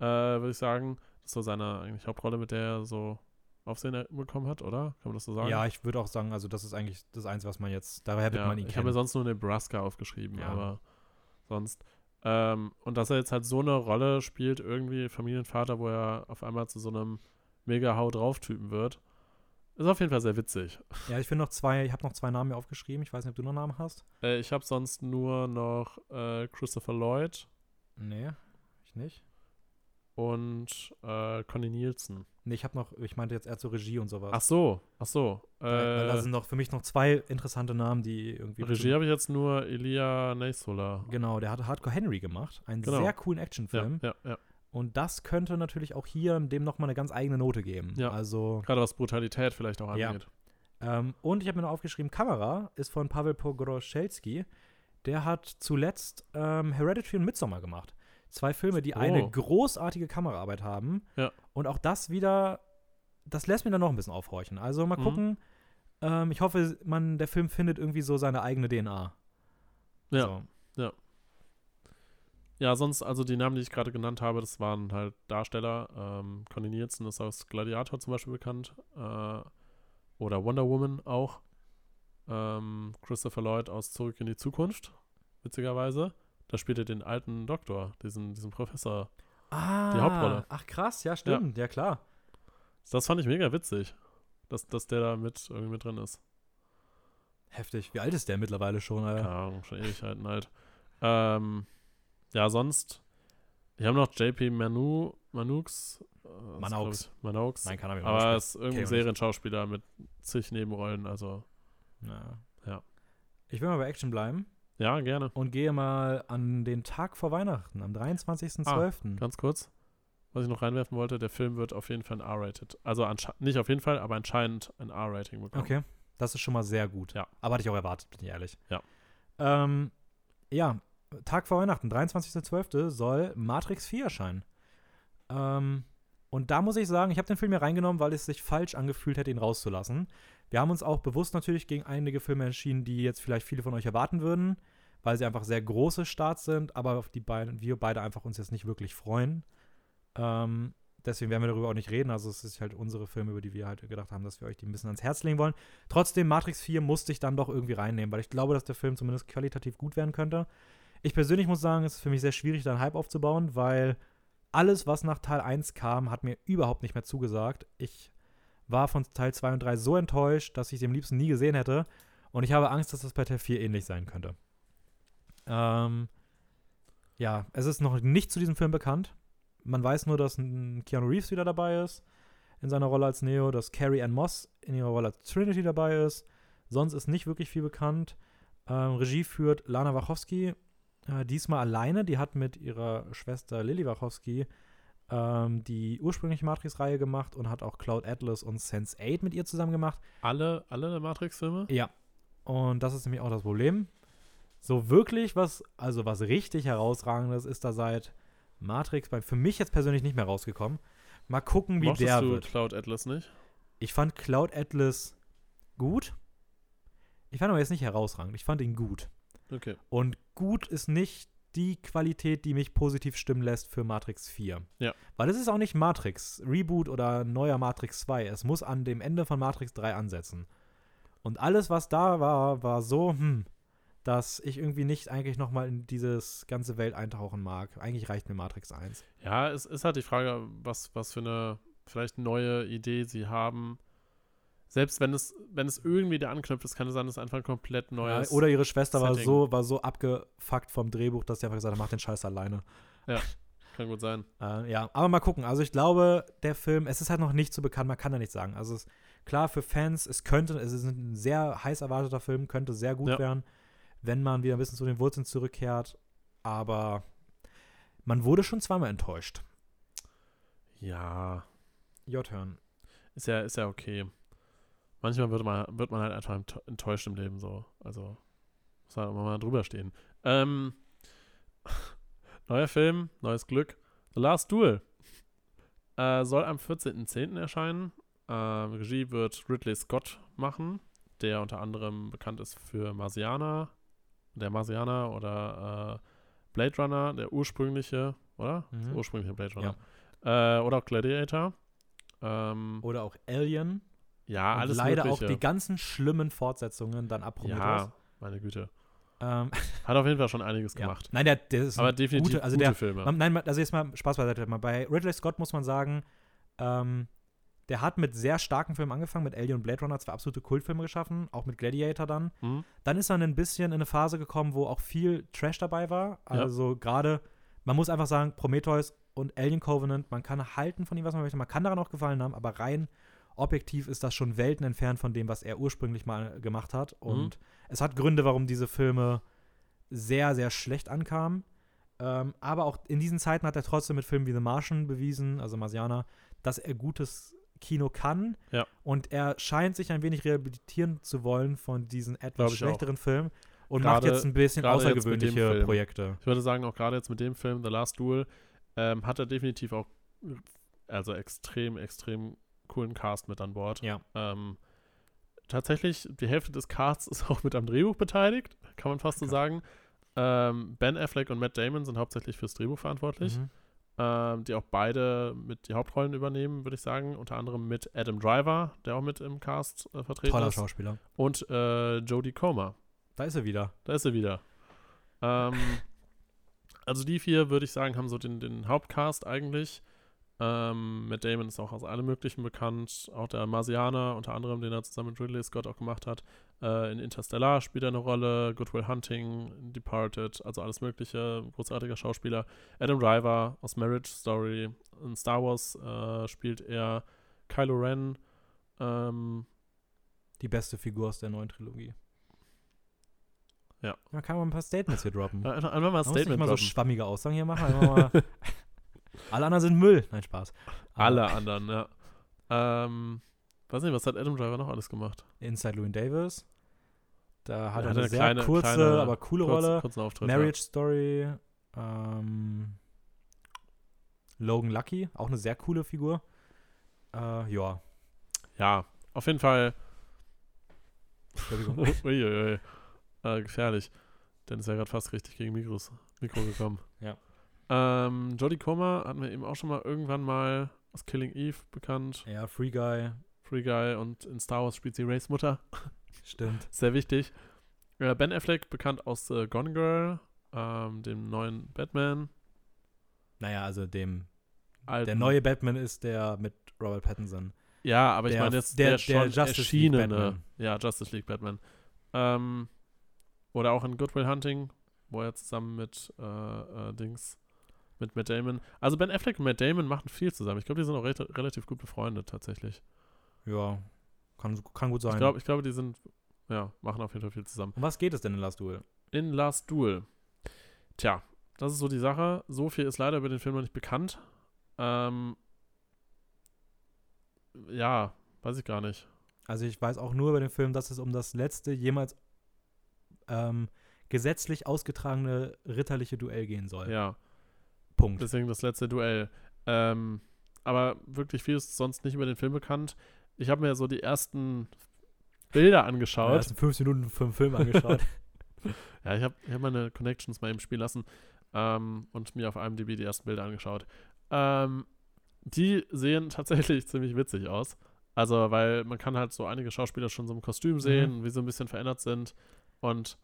äh, würde ich sagen. Das ist so seine eigentlich Hauptrolle, mit der er so Aufsehen bekommen hat, oder? Kann man das so sagen? Ja, ich würde auch sagen, also das ist eigentlich das Einzige, was man jetzt, daher wird ja, man ihn Ich habe mir sonst nur Nebraska aufgeschrieben, ja. aber sonst. Ähm, und dass er jetzt halt so eine Rolle spielt, irgendwie Familienvater, wo er auf einmal zu so einem mega Hau drauf Typen wird, ist auf jeden Fall sehr witzig. Ja, ich finde noch zwei, ich habe noch zwei Namen mir aufgeschrieben. Ich weiß nicht, ob du noch Namen hast. Äh, ich habe sonst nur noch äh, Christopher Lloyd. Nee, ich nicht. Und äh, Conny Nielsen. Nee, ich habe noch, ich meinte jetzt eher zur Regie und sowas. Ach so, ach so. Weil, weil da äh, sind noch für mich noch zwei interessante Namen, die irgendwie. Regie habe ich jetzt nur Elia Neysola. Genau, der hat Hardcore Henry gemacht. Einen genau. sehr coolen Actionfilm. Ja, ja, ja. Und das könnte natürlich auch hier dem nochmal eine ganz eigene Note geben. Ja. Also, Gerade was Brutalität vielleicht auch angeht. Ja. Ähm, und ich habe mir noch aufgeschrieben, Kamera ist von Pavel Pogorzelski. Der hat zuletzt ähm, Hereditary und Midsommar gemacht. Zwei Filme, die oh. eine großartige Kameraarbeit haben. Ja. Und auch das wieder, das lässt mir dann noch ein bisschen aufhorchen. Also mal mhm. gucken. Ähm, ich hoffe, man, der Film findet irgendwie so seine eigene DNA. Ja. So. Ja. Ja, sonst, also die Namen, die ich gerade genannt habe, das waren halt Darsteller. Ähm, Conny Nielsen ist aus Gladiator zum Beispiel bekannt. Äh, oder Wonder Woman auch. Ähm, Christopher Lloyd aus Zurück in die Zukunft, witzigerweise. Da spielt er den alten Doktor, diesen, diesen Professor. Ah, die Hauptrolle. Ach krass, ja, stimmt, ja, ja klar. Das fand ich mega witzig, dass, dass der da mit irgendwie mit drin ist. Heftig. Wie alt ist der mittlerweile schon, Alter? Keine Ahnung, schon Ewigkeiten alt. Ähm, ja, sonst. Ich habe noch JP Manu, Manux. Äh, Manaux. Manaux. Nein, kann er Aber er ist irgendein Serienschauspieler mit zig Nebenrollen, also. Ja. ja. Ich will mal bei Action bleiben. Ja, gerne. Und gehe mal an den Tag vor Weihnachten, am 23.12. Ah, ganz kurz, was ich noch reinwerfen wollte, der Film wird auf jeden Fall ein R-Rated. Also nicht auf jeden Fall, aber anscheinend ein R-Rating bekommen. Okay, das ist schon mal sehr gut. Ja. Aber hatte ich auch erwartet, bin ich ehrlich. Ja. Ähm, ja, Tag vor Weihnachten, 23.12., soll Matrix 4 erscheinen. Ähm, und da muss ich sagen, ich habe den Film hier reingenommen, weil es sich falsch angefühlt hätte, ihn rauszulassen. Wir haben uns auch bewusst natürlich gegen einige Filme entschieden, die jetzt vielleicht viele von euch erwarten würden, weil sie einfach sehr große Starts sind, aber auf die beiden, wir beide einfach uns jetzt nicht wirklich freuen. Ähm, deswegen werden wir darüber auch nicht reden. Also es ist halt unsere Filme, über die wir halt gedacht haben, dass wir euch die ein bisschen ans Herz legen wollen. Trotzdem, Matrix 4 musste ich dann doch irgendwie reinnehmen, weil ich glaube, dass der Film zumindest qualitativ gut werden könnte. Ich persönlich muss sagen, es ist für mich sehr schwierig, da einen Hype aufzubauen, weil alles, was nach Teil 1 kam, hat mir überhaupt nicht mehr zugesagt. Ich war von Teil 2 und 3 so enttäuscht, dass ich den liebsten nie gesehen hätte. Und ich habe Angst, dass das bei Teil 4 ähnlich sein könnte. Ähm, ja, es ist noch nicht zu diesem Film bekannt. Man weiß nur, dass Keanu Reeves wieder dabei ist in seiner Rolle als Neo, dass Carrie Ann Moss in ihrer Rolle als Trinity dabei ist. Sonst ist nicht wirklich viel bekannt. Ähm, Regie führt Lana Wachowski, äh, diesmal alleine. Die hat mit ihrer Schwester Lily Wachowski ähm, die ursprüngliche Matrix-Reihe gemacht und hat auch Cloud Atlas und Sense8 mit ihr zusammen gemacht. Alle, alle Matrix-Filme? Ja. Und das ist nämlich auch das Problem. So wirklich was, also was richtig herausragendes ist da seit Matrix bei, für mich jetzt persönlich nicht mehr rausgekommen. Mal gucken, wie Mochtest der du wird. Cloud Atlas nicht? Ich fand Cloud Atlas gut. Ich fand aber jetzt nicht herausragend. Ich fand ihn gut. Okay. Und gut ist nicht die Qualität, die mich positiv stimmen lässt für Matrix 4. Ja. Weil es ist auch nicht Matrix, Reboot oder neuer Matrix 2. Es muss an dem Ende von Matrix 3 ansetzen. Und alles, was da war, war so, hm, dass ich irgendwie nicht eigentlich nochmal in dieses ganze Welt eintauchen mag. Eigentlich reicht mir Matrix 1. Ja, es ist halt die Frage, was, was für eine vielleicht neue Idee sie haben. Selbst wenn es, wenn es irgendwie da anknüpft, es kann sein, dass es einfach ein komplett neues. Ja, oder ihre Schwester war so, war so abgefuckt vom Drehbuch, dass sie einfach gesagt hat, mach den Scheiß alleine. Ja, kann gut sein. äh, ja, aber mal gucken. Also ich glaube, der Film, es ist halt noch nicht so bekannt, man kann da nichts sagen. Also es, klar, für Fans, es könnte, es ist ein sehr heiß erwarteter Film, könnte sehr gut ja. werden wenn man wieder ein bisschen zu den Wurzeln zurückkehrt. Aber man wurde schon zweimal enttäuscht. Ja. Your turn. Ist ja, ist ja okay. Manchmal wird man, wird man halt einfach enttäuscht im Leben so. Also, muss halt mal drüber stehen. Ähm, neuer Film, neues Glück. The Last Duel. Äh, soll am 14.10. erscheinen. Äh, Regie wird Ridley Scott machen, der unter anderem bekannt ist für Marsianer, der Marsianer oder äh, Blade Runner, der ursprüngliche, oder? Mhm. ursprüngliche Blade Runner. Ja. Äh, oder auch Gladiator. Ähm, oder auch Alien. Ja, Und alles leider Mögliche. auch die ganzen schlimmen Fortsetzungen dann ab Prometheus. Ja, meine Güte. Ähm, Hat auf jeden Fall schon einiges ja. gemacht. Nein, der, der ist aber definitiv gute, also gute der, Filme. Man, nein, also jetzt mal Spaß beiseite. Bei Ridley Scott muss man sagen, ähm, der hat mit sehr starken Filmen angefangen, mit Alien und Blade Runner zwei absolute Kultfilme geschaffen, auch mit Gladiator dann. Mhm. Dann ist er ein bisschen in eine Phase gekommen, wo auch viel Trash dabei war. Also ja. gerade, man muss einfach sagen, Prometheus und Alien Covenant, man kann halten von ihm, was man möchte, man kann daran auch gefallen haben, aber rein objektiv ist das schon Welten entfernt von dem, was er ursprünglich mal gemacht hat. Mhm. Und mhm. es hat Gründe, warum diese Filme sehr, sehr schlecht ankamen. Ähm, aber auch in diesen Zeiten hat er trotzdem mit Filmen wie The Martian bewiesen, also Marsianer, dass er gutes Kino kann. Ja. Und er scheint sich ein wenig rehabilitieren zu wollen von diesen etwas schlechteren auch. Filmen und grade, macht jetzt ein bisschen außergewöhnliche Projekte. Ich würde sagen, auch gerade jetzt mit dem Film The Last Duel ähm, hat er definitiv auch also extrem, extrem coolen Cast mit an Bord. Ja. Ähm, tatsächlich, die Hälfte des Casts ist auch mit am Drehbuch beteiligt, kann man fast okay. so sagen. Ähm, ben Affleck und Matt Damon sind hauptsächlich fürs Drehbuch verantwortlich. Mhm ähm, die auch beide mit die Hauptrollen übernehmen, würde ich sagen. Unter anderem mit Adam Driver, der auch mit im Cast äh, vertreten Toller ist. Toller Schauspieler. Und äh, Jodie Comer. Da ist er wieder. Da ist er wieder. Ähm, also die vier, würde ich sagen, haben so den, den Hauptcast eigentlich. Ähm, Matt Damon ist auch aus allem Möglichen bekannt. Auch der Marsianer, unter anderem, den er zusammen mit Ridley Scott auch gemacht hat. Äh, in Interstellar spielt er eine Rolle. Good Will Hunting, Departed, also alles Mögliche. Großartiger Schauspieler. Adam Driver aus Marriage Story. In Star Wars äh, spielt er Kylo Ren. Ähm, Die beste Figur aus der neuen Trilogie. Ja. Da kann man ein paar Statements hier droppen. Einfach mal ein Statement man muss nicht mal so schwammige Aussagen hier machen. Einfach mal Alle anderen sind Müll. Nein, Spaß. Aber Alle anderen, ja. Ähm, weiß nicht, was hat Adam Driver noch alles gemacht? Inside Louis Davis. Da hat er eine, eine sehr kleine, kurze, kleine, aber coole kurz, Rolle. Auftritt, Marriage ja. Story. Ähm, Logan Lucky, auch eine sehr coole Figur. Äh, ja. Ja, auf jeden Fall. Uiuiui. Äh, gefährlich. Denn ist ja gerade fast richtig gegen Mikros, Mikro gekommen. Ja. Ähm, Jodie Comer hatten wir eben auch schon mal irgendwann mal aus Killing Eve bekannt. Ja, Free Guy. Free Guy und in Star Wars spielt sie Rays Mutter. Stimmt. Sehr wichtig. Äh, ben Affleck, bekannt aus äh, Gone Girl, ähm, dem neuen Batman. Naja, also dem alten. Der neue Batman ist der mit Robert Pattinson. Ja, aber der, ich meine jetzt der, der, schon der Justice erschienene. League Batman. Ja, Justice League Batman. Ähm, oder auch in Good Will Hunting, wo er zusammen mit äh, äh, Dings, mit Matt Damon. Also Ben Affleck und Matt Damon machen viel zusammen. Ich glaube, die sind auch re relativ gut befreundet tatsächlich. Ja, kann, kann gut sein. Ich glaube, ich glaube, die sind, ja, machen auf jeden Fall viel zusammen. um was geht es denn in Last Duel? In Last Duel. Tja, das ist so die Sache. So viel ist leider über den Film noch nicht bekannt. Ähm, ja, weiß ich gar nicht. Also ich weiß auch nur über den Film, dass es um das letzte jemals ähm, gesetzlich ausgetragene ritterliche Duell gehen soll. Ja, Punkt. deswegen das letzte Duell. Ähm, aber wirklich viel ist sonst nicht über den Film bekannt. Ich habe mir so die ersten Bilder angeschaut. hast du 15 Minuten vom Film angeschaut. Ja, ich habe ich hab meine Connections mal im Spiel lassen ähm, und mir auf IMDb die ersten Bilder angeschaut. Ähm, die sehen tatsächlich ziemlich witzig aus. Also, weil man kann halt so einige Schauspieler schon so im Kostüm sehen, wie sie ein bisschen verändert sind. Und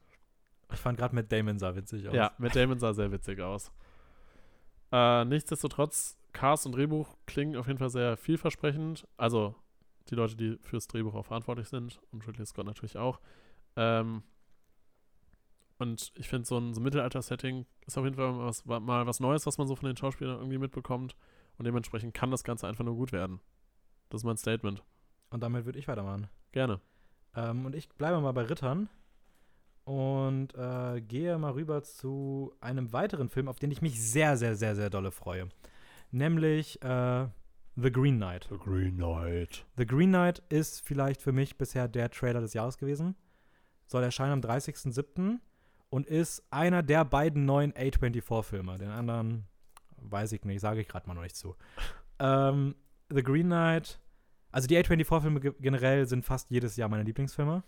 ich fand gerade mit Damon sah witzig aus. ja, mit Damon sah sehr witzig aus. Äh, nichtsdestotrotz, Cast und Drehbuch klingen auf jeden Fall sehr vielversprechend. Also die Leute, die fürs Drehbuch auch verantwortlich sind und Ridley Scott natürlich auch. Ähm, und ich finde, so ein, so Mittelalter-Setting ist auf jeden Fall mal was, mal was Neues, was man so von den Schauspielern irgendwie mitbekommt. Und dementsprechend kann das Ganze einfach nur gut werden. Das ist mein Statement. Und damit würde ich weitermachen. Gerne. Ähm, und ich bleibe mal bei Rittern und äh, gehe mal rüber zu einem weiteren Film, auf den ich mich sehr, sehr, sehr, sehr dolle freue. Nämlich äh, The Green Knight. The Green Knight. The Green Knight ist vielleicht für mich bisher der Trailer des Jahres gewesen. Soll erscheinen am 30.07. und ist einer der beiden neuen A24-Filme. Den anderen weiß ich nicht, sage ich gerade mal noch nicht zu. ähm, The Green Knight, also die A24-Filme ge generell sind fast jedes Jahr meine Lieblingsfilme.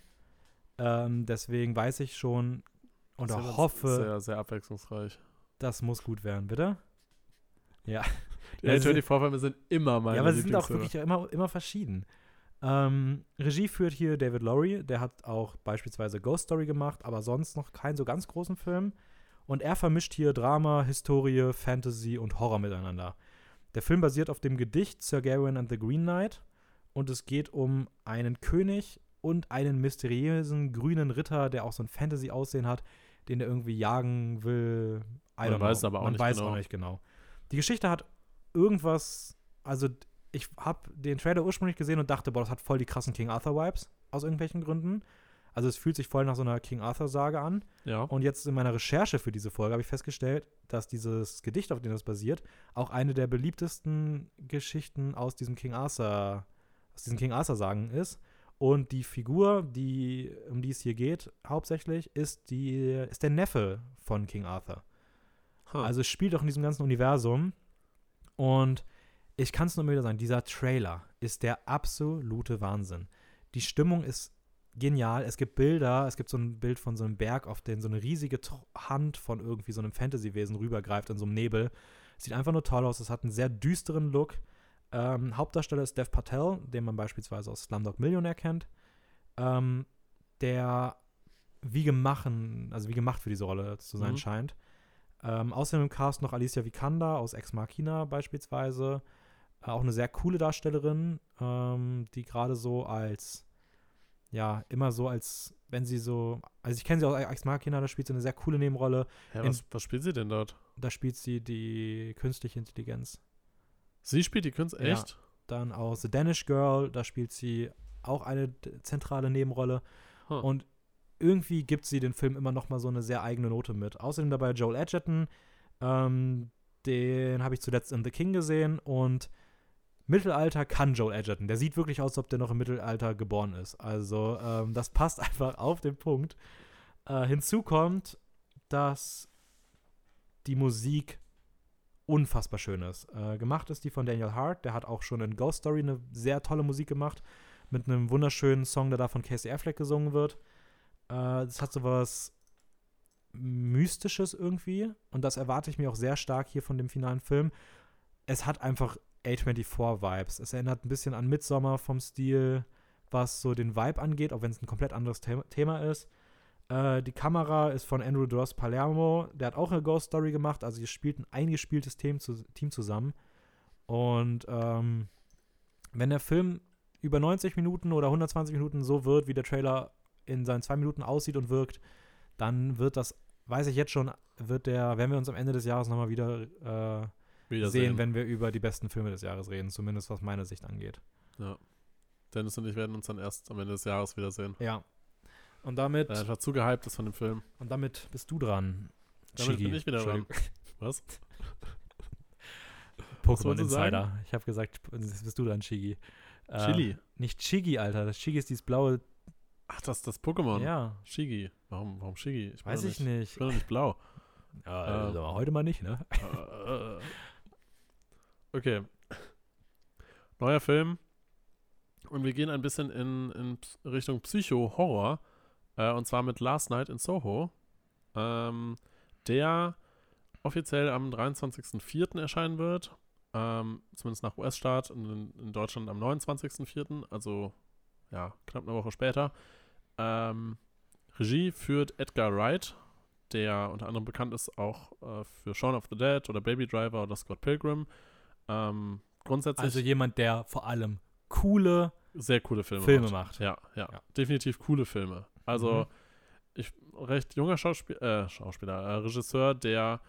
Ähm, deswegen weiß ich schon ist ja hoffe, Sehr, sehr abwechslungsreich. das muss gut werden, bitte? Ja. Die Ja, sie- A24-Filme sind immer meine ja, aber sie sind auch wirklich immer, immer verschieden. Ähm, Regie führt hier David Lowry, der hat auch beispielsweise Ghost Story gemacht, aber sonst noch keinen so ganz großen Film. Und er vermischt hier Drama, Historie, Fantasy und Horror miteinander. Der Film basiert auf dem Gedicht Sir Gawain and the Green Knight und es geht um einen König und einen mysteriösen grünen Ritter, der auch so ein Fantasy-Aussehen hat, den er irgendwie jagen will. I Man weiß know. aber auch Man nicht weiß genau. auch nicht genau. Die Geschichte hat irgendwas, also ich habe den Trailer ursprünglich gesehen und dachte, boah, das hat voll die krassen King Arthur-Vibes aus irgendwelchen Gründen. Also es fühlt sich voll nach so einer King Arthur-Sage an. Ja. Und jetzt in meiner Recherche für diese Folge habe ich festgestellt, dass dieses Gedicht, auf dem das basiert, auch eine der beliebtesten Geschichten aus diesem King Arthur, aus diesen King Arthur-Sagen ist. Und die Figur, die, um die es hier geht, hauptsächlich, ist, die, ist der Neffe von King Arthur. Huh. Also es spielt auch in diesem ganzen Universum. Und ich kann es nur immer wieder sagen, dieser Trailer ist der absolute Wahnsinn. Die Stimmung ist genial. Es gibt Bilder, es gibt so ein Bild von so einem Berg, auf den so eine riesige Hand von irgendwie so einem Fantasy-Wesen rübergreift in so einem Nebel. Sieht einfach nur toll aus. Es hat einen sehr düsteren Look. Ähm, Hauptdarsteller ist Dev Patel, den man beispielsweise aus Slumdog Millionaire kennt. Ähm, der wie gemacht, also wie gemacht für diese Rolle zu sein Mhm. scheint. Ähm, außerdem im Cast noch Alicia Vikander aus Ex Machina beispielsweise. Äh, auch eine sehr coole Darstellerin, ähm, die gerade so als, ja, immer so als, wenn sie so, also ich kenne sie aus Ex Machina, da spielt sie eine sehr coole Nebenrolle. In- was, was spielt sie denn dort? Da spielt sie die künstliche Intelligenz. Sie spielt die Künstler, Ja. echt? Dann aus The Danish Girl, da spielt sie auch eine zentrale Nebenrolle. Huh. Und irgendwie gibt sie den Film immer noch mal so eine sehr eigene Note mit. Außerdem dabei Joel Edgerton, ähm, den habe ich zuletzt in The King gesehen und Mittelalter kann Joel Edgerton. Der sieht wirklich aus, als ob der noch im Mittelalter geboren ist. Also ähm, das passt einfach auf den Punkt. Äh, hinzu kommt, dass die Musik unfassbar schön ist. Äh, gemacht ist die von Daniel Hart, der hat auch schon in Ghost Story eine sehr tolle Musik gemacht, mit einem wunderschönen Song, der da von Casey Affleck gesungen wird. Äh, das hat so was Mystisches irgendwie und das erwarte ich mir auch sehr stark hier von dem finalen Film. Es hat einfach A24-Vibes. Es erinnert ein bisschen an Midsommar vom Stil, was so den Vibe angeht, auch wenn es ein komplett anderes The Thema ist. Äh, die Kamera ist von Andrew Dross Palermo. Der hat auch eine Ghost Story gemacht. Also hier spielt ein eingespieltes Team, zu, Team zusammen. Und ähm, wenn der Film über 90 Minuten oder 120 Minuten so wird, wie der Trailer in seinen zwei Minuten aussieht und wirkt, dann wird das, weiß ich jetzt schon, wird der, werden wir uns am Ende des Jahres nochmal wieder, äh, sehen, wenn wir über die besten Filme des Jahres reden, zumindest was meine Sicht angeht. Ja. Dennis und ich werden uns dann erst am Ende des Jahres wiedersehen. Ja. Und damit. Weil einfach zu gehypt ist von dem Film. Und damit bist du dran. Damit Chigi. bin ich wieder dran. Was? Pokémon Insider. Ich habe gesagt, bist du dran, Chigi. Äh, Chili. Nicht Chigi, Alter. Das Chigi ist dieses blaue. Ach, das ist das Pokémon. Ja. Shigi. Warum, warum Shigi? Ich Weiß ich nicht. Ich bin doch nicht blau. Ja, ähm, heute mal nicht, ne? Äh, okay. Neuer Film. Und wir gehen ein bisschen in, in Richtung Psycho-Horror. Äh, und zwar mit Last Night in Soho. Ähm, der offiziell am 23.04. erscheinen wird. Ähm, zumindest nach US-Start. In, in, Deutschland am 29.04. Also ja, knapp eine Woche später. Ähm, Regie führt Edgar Wright, der unter anderem bekannt ist auch äh, für Shaun of the Dead oder Baby Driver oder Scott Pilgrim. Ähm, grundsätzlich. Also jemand, der vor allem coole, sehr coole Filme, Filme macht. macht. Ja, ja, ja, definitiv coole Filme. Also mhm. ich recht junger Schauspiel äh, Schauspieler, äh, Regisseur, der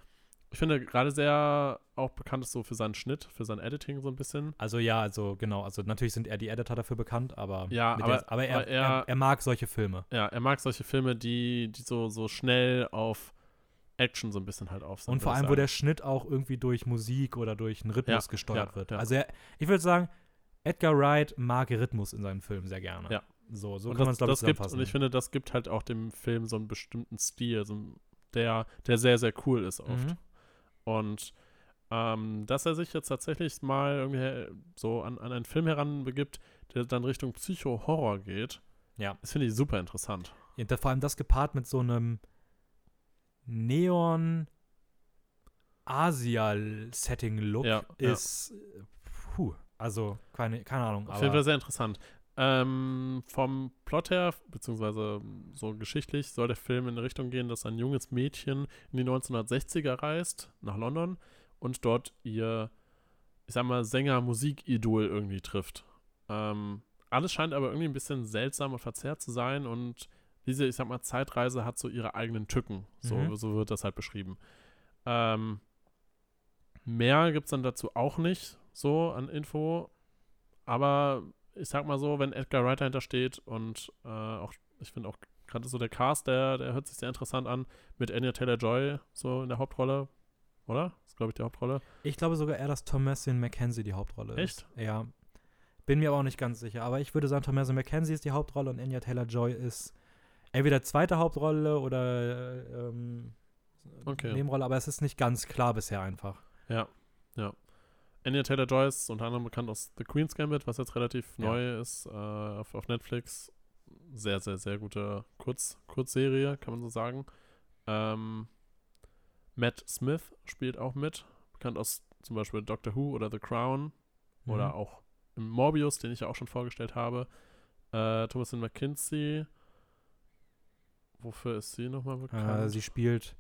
ich finde gerade sehr auch bekannt ist so für seinen Schnitt, für sein Editing so ein bisschen. Also ja, also genau, also natürlich sind er die Editor dafür bekannt, aber, ja, aber, der, aber, er, aber er, er, er, mag solche Filme. Ja, er mag solche Filme, die, die so, so schnell auf Action so ein bisschen halt auf. Und vor allem, wo der Schnitt auch irgendwie durch Musik oder durch einen Rhythmus ja, gesteuert ja, wird. Also er, ich würde sagen, Edgar Wright mag Rhythmus in seinen Filmen sehr gerne. Ja. So, so und kann man es, glaube ich, zusammenfassen. Und ich finde, das gibt halt auch dem Film so einen bestimmten Stil, so, der, der sehr, sehr cool ist oft. Mhm. Und ähm, dass er sich jetzt tatsächlich mal irgendwie so an, an einen Film heranbegibt, der dann Richtung Psycho-Horror geht, ja. das finde ich super interessant. Ja, vor allem das gepaart mit so einem Neon Asia-Setting-Look ja, ist, ja. puh, also keine, keine Ahnung. Auf jeden Fall sehr interessant. Ähm, vom Plot her, beziehungsweise so geschichtlich, soll der Film in die Richtung gehen, dass ein junges Mädchen in die 1960er reist, nach London, und dort ihr, ich sag mal, Sänger-Musikidol irgendwie trifft. Ähm, alles scheint aber irgendwie ein bisschen seltsam und verzerrt zu sein und diese, ich sag mal, Zeitreise hat so ihre eigenen Tücken. So, mhm. so wird das halt beschrieben. Ähm, mehr gibt es dann dazu auch nicht, so an Info. Aber ich sag mal so, wenn Edgar Wright dahinter steht und äh, auch, ich finde auch gerade so der Cast, der, der hört sich sehr interessant an, mit Anya Taylor-Joy so in der Hauptrolle, oder? Das ist, glaube ich, die Hauptrolle. Ich glaube sogar eher, dass Thomasin McKenzie die Hauptrolle ist. Echt? Ja. Bin mir aber auch nicht ganz sicher. Aber ich würde sagen, Thomasin McKenzie ist die Hauptrolle und Anya Taylor-Joy ist entweder zweite Hauptrolle oder ähm, okay. Nebenrolle, aber es ist nicht ganz klar bisher einfach. Ja, ja. Anya Taylor-Joy ist unter anderem bekannt aus The Queen's Gambit, was jetzt relativ ja. neu ist äh, auf, auf, Netflix. Sehr, sehr, sehr gute Kurz, Kurzserie, kann man so sagen. Ähm, Matt Smith spielt auch mit, bekannt aus zum Beispiel Doctor Who oder The Crown mhm. oder auch im Morbius, den ich ja auch schon vorgestellt habe. Äh, Thomasin McKinsey. Wofür ist sie nochmal bekannt? Äh, sie spielt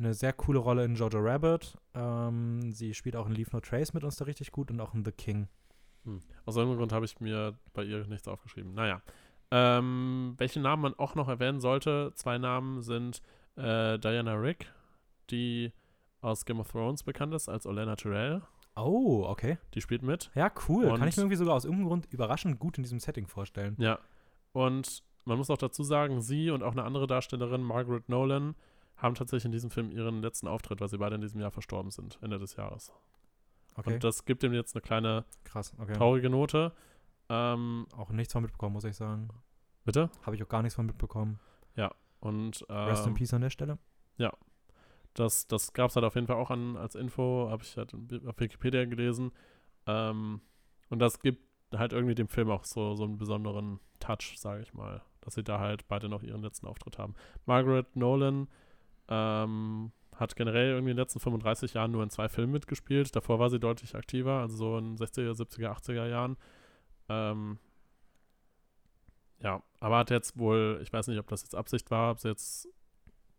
eine sehr coole Rolle in Jojo Rabbit. Ähm, sie spielt auch in Leave No Trace mit uns da richtig gut und auch in The King. Hm. Aus irgendeinem Grund habe ich mir bei ihr nichts aufgeschrieben. Naja. Ähm, welche Namen man auch noch erwähnen sollte, zwei Namen sind äh, Diana Rick, die aus Game of Thrones bekannt ist als Olena Tyrell. Oh, okay. Die spielt mit. Ja, cool. Und Kann ich mir irgendwie sogar aus irgendeinem Grund überraschend gut in diesem Setting vorstellen. Ja. Und man muss auch dazu sagen, sie und auch eine andere Darstellerin, Margaret Nolan, haben tatsächlich in diesem Film ihren letzten Auftritt, weil sie beide in diesem Jahr verstorben sind, Ende des Jahres. Okay. Und das gibt ihm jetzt eine kleine Krass, okay. traurige Note. Ähm, auch nichts von mitbekommen, muss ich sagen. Bitte? Habe ich auch gar nichts von mitbekommen. Ja, und äh, Rest in Peace an der Stelle. Ja. Das, das gab es halt auf jeden Fall auch an, als Info, habe ich halt auf Wikipedia gelesen. Ähm, und das gibt halt irgendwie dem Film auch so, so einen besonderen Touch, sage ich mal. Dass sie da halt beide noch ihren letzten Auftritt haben. Margaret Nolan ähm, hat generell irgendwie in den letzten 35 Jahren nur in zwei Filmen mitgespielt. Davor war sie deutlich aktiver, also so in 60er, 70er, 80er Jahren. Ähm, ja, aber hat jetzt wohl, ich weiß nicht, ob das jetzt Absicht war, ob sie jetzt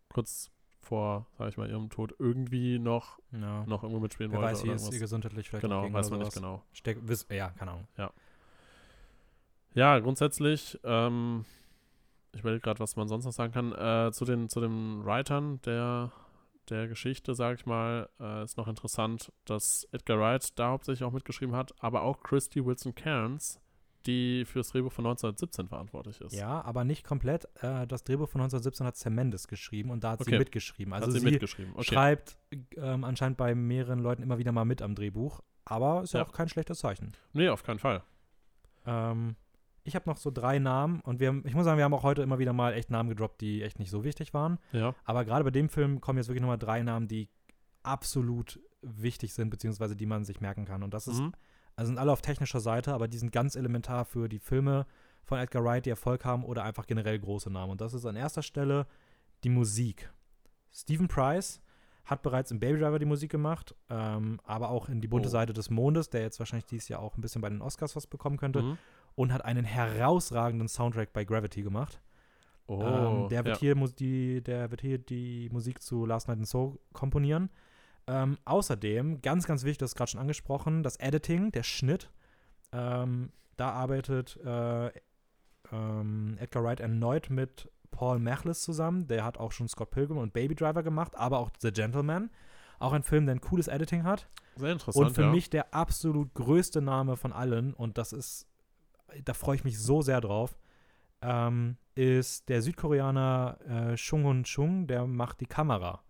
kurz vor, sag ich mal, ihrem Tod irgendwie noch, ja. noch irgendwo mitspielen Wer wollte. weiß, wie ist ihr gesundheitlich vielleicht Genau, weiß man nicht genau. Steck, wiss, ja, keine Ahnung. Ja. Ja, grundsätzlich, ähm, ich überlege gerade, was man sonst noch sagen kann. Äh, zu, den, zu den Writern der, der Geschichte, sage ich mal, äh, ist noch interessant, dass Edgar Wright da hauptsächlich auch mitgeschrieben hat, aber auch Christy Wilson Cairns, die für das Drehbuch von 1917 verantwortlich ist. Ja, aber nicht komplett. Äh, das Drehbuch von 1917 hat Sam Mendes geschrieben und da hat okay. sie mitgeschrieben. Also hat sie, sie mitgeschrieben. Okay. schreibt ähm, anscheinend bei mehreren Leuten immer wieder mal mit am Drehbuch, aber ist ja, ja auch kein schlechtes Zeichen. Nee, auf keinen Fall. Ähm, ich habe noch so drei Namen und wir, ich muss sagen, wir haben auch heute immer wieder mal echt Namen gedroppt, die echt nicht so wichtig waren. Ja. Aber gerade bei dem Film kommen jetzt wirklich nochmal drei Namen, die absolut wichtig sind, beziehungsweise die man sich merken kann. Und das ist, mhm. also sind alle auf technischer Seite, aber die sind ganz elementar für die Filme von Edgar Wright, die Erfolg haben oder einfach generell große Namen. Und das ist an erster Stelle die Musik. Stephen Price hat bereits in Baby Driver die Musik gemacht, ähm, aber auch in Die bunte oh. Seite des Mondes, der jetzt wahrscheinlich dieses Jahr auch ein bisschen bei den Oscars was bekommen könnte. Mhm und hat einen herausragenden Soundtrack bei Gravity gemacht. Oh, ähm, der, wird ja. hier die, der wird hier die Musik zu Last Night in Soul komponieren. Ähm, außerdem, ganz, ganz wichtig, das ist gerade schon angesprochen, das Editing, der Schnitt. Ähm, da arbeitet äh, ähm, Edgar Wright erneut mit Paul Mechlis zusammen. Der hat auch schon Scott Pilgrim und Baby Driver gemacht, aber auch The Gentleman. Auch ein Film, der ein cooles Editing hat. Sehr interessant. Und für ja. mich der absolut größte Name von allen, und das ist da freue ich mich so sehr drauf, ähm, ist der Südkoreaner äh, Chung Chung, der macht die Kamera.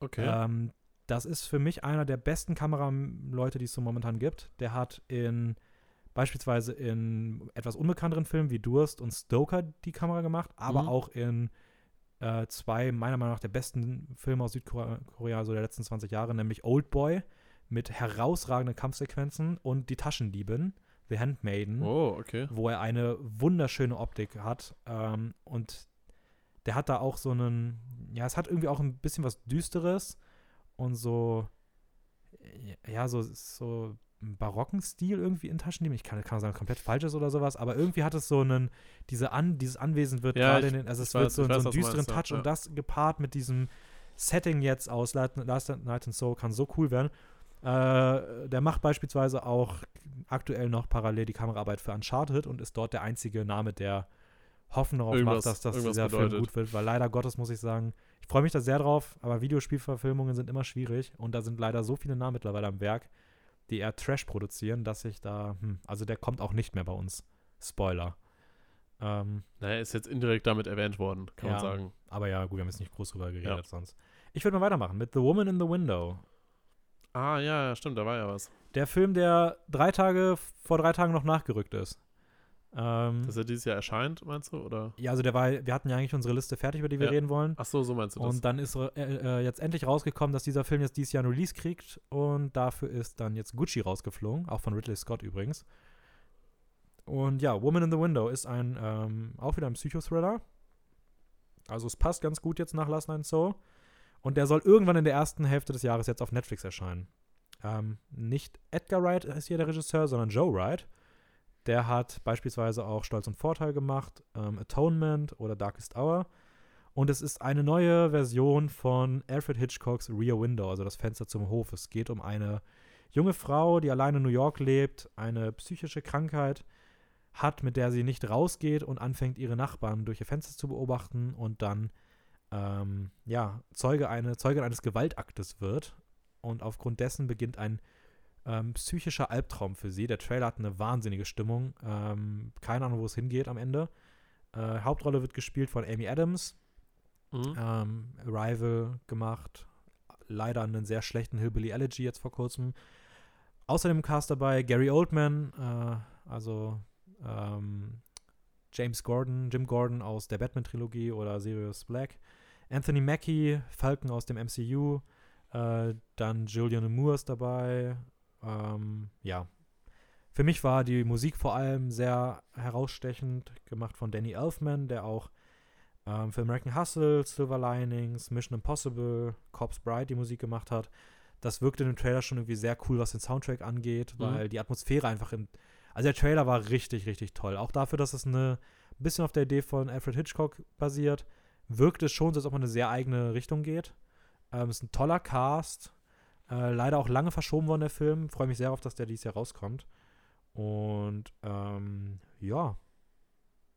Okay. Ähm, das ist für mich einer der besten Kameraleute, die es so momentan gibt. Der hat in beispielsweise in etwas unbekannteren Filmen wie Durst und Stoker die Kamera gemacht, aber mhm. auch in äh, zwei meiner Meinung nach der besten Filme aus Südkorea so der letzten 20 Jahre, nämlich Old Boy mit herausragenden Kampfsequenzen und Die Taschendiebin. The Handmaiden, oh, okay. wo er eine wunderschöne Optik hat. Ähm, und der hat da auch so einen, ja, es hat irgendwie auch ein bisschen was Düsteres und so, ja, so, so einen barocken Stil irgendwie in Taschendieben. Ich kann, kann sagen, komplett falsch ist oder sowas, aber irgendwie hat es so einen, diese An, dieses Anwesen wird ja, gerade in den, also es weiß, wird so, weiß, so einen düsteren meinst, Touch ja. und das gepaart mit diesem Setting jetzt aus Last Night and Soul kann so cool werden. Äh, der macht beispielsweise auch aktuell noch parallel die Kameraarbeit für Uncharted und ist dort der einzige Name, der Hoffen darauf irgendwas, macht, dass, dass dieser bedeutet. Film gut wird, weil leider Gottes muss ich sagen, ich freue mich da sehr drauf, aber Videospielverfilmungen sind immer schwierig und da sind leider so viele Namen mittlerweile am Werk, die eher Trash produzieren, dass ich da, hm, also der kommt auch nicht mehr bei uns. Spoiler. Ähm, naja, ist jetzt indirekt damit erwähnt worden, kann ja, man sagen. Aber ja, gut, wir haben jetzt nicht groß drüber geredet ja. sonst. Ich würde mal weitermachen mit The Woman in the Window. Ah, ja, stimmt, da war ja was. Der Film, der drei Tage, vor drei Tagen noch nachgerückt ist. Ähm, Dass er dieses Jahr erscheint, meinst du? Oder? Ja, also der war, wir hatten ja eigentlich unsere Liste fertig, über die wir ja. reden wollen. Ach so, so meinst du das. Und dann ist äh, äh, jetzt endlich rausgekommen, dass dieser Film jetzt dieses Jahr ein Release kriegt und dafür ist dann jetzt Gucci rausgeflogen, auch von Ridley Scott übrigens. Und ja, Woman in the Window ist ein, ähm, auch wieder ein Psychothriller. Also es passt ganz gut jetzt nach Last Night Soul. Und der soll irgendwann in der ersten Hälfte des Jahres jetzt auf Netflix erscheinen. Ähm, nicht Edgar Wright ist hier der Regisseur, sondern Joe Wright. Der hat beispielsweise auch Stolz und Vorteil gemacht, ähm, Atonement oder Darkest Hour. Und es ist eine neue Version von Alfred Hitchcocks Rear Window, also das Fenster zum Hof. Es geht um eine junge Frau, die allein in New York lebt, eine psychische Krankheit hat, mit der sie nicht rausgeht und anfängt, ihre Nachbarn durch ihr Fenster zu beobachten und dann ähm, ja, Zeuge, eine, Zeuge eines Gewaltaktes wird. Und aufgrund dessen beginnt ein ähm, psychischer Albtraum für sie. Der Trailer hat eine wahnsinnige Stimmung. Ähm, keine Ahnung, wo es hingeht am Ende. Äh, Hauptrolle wird gespielt von Amy Adams. Mhm. Ähm, Arrival gemacht. Leider einen sehr schlechten Hillbilly Elegy jetzt vor kurzem. Außerdem im Cast dabei Gary Oldman, äh, also ähm, James Gordon, Jim Gordon aus der Batman-Trilogie oder Sirius Black. Anthony Mackie, Falcon aus dem MCU, äh, dann Julian Moore ist dabei. Ähm, ja. Für mich war die Musik vor allem sehr herausstechend, gemacht von Danny Elfman, der auch ähm, für American Hustle, Silver Linings, Mission Impossible, Cops Bride die Musik gemacht hat. Das wirkte in dem Trailer schon irgendwie sehr cool, was den Soundtrack angeht, mhm. weil die Atmosphäre einfach im. Also der Trailer war richtig, richtig toll. Auch dafür, dass es eine ein bisschen auf der Idee von Alfred Hitchcock basiert, wirkt es schon, als ob man eine sehr eigene Richtung geht. Ähm, ist ein toller Cast. Äh, leider auch lange verschoben worden, der Film. Freue mich sehr auf, dass der dieses Jahr rauskommt. Und ähm, ja,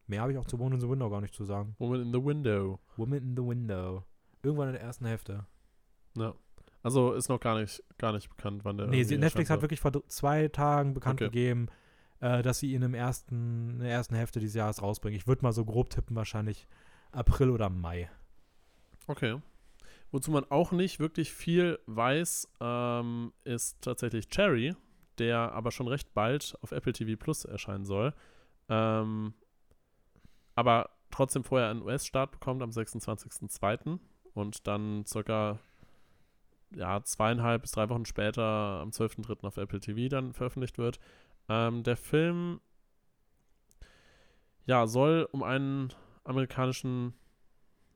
mehr habe ich auch zu Woman in the Window gar nicht zu sagen. Woman in the Window. Woman in the Window. Irgendwann in der ersten Hälfte. Ja. Also ist noch gar nicht, gar nicht bekannt, wann der. Nee, Netflix hat wirklich vor zwei Tagen bekannt okay. gegeben, äh, dass sie ihn im ersten, in der ersten Hälfte dieses Jahres rausbringen. Ich würde mal so grob tippen, wahrscheinlich April oder Mai. Okay. Wozu man auch nicht wirklich viel weiß, ähm, ist tatsächlich Cherry, der aber schon recht bald auf Apple TV Plus erscheinen soll. Ähm, aber trotzdem vorher einen US-Start bekommt am 26.02. und dann circa ja, zweieinhalb bis drei Wochen später am 12.03. auf Apple TV dann veröffentlicht wird. Ähm, der Film ja, soll um einen amerikanischen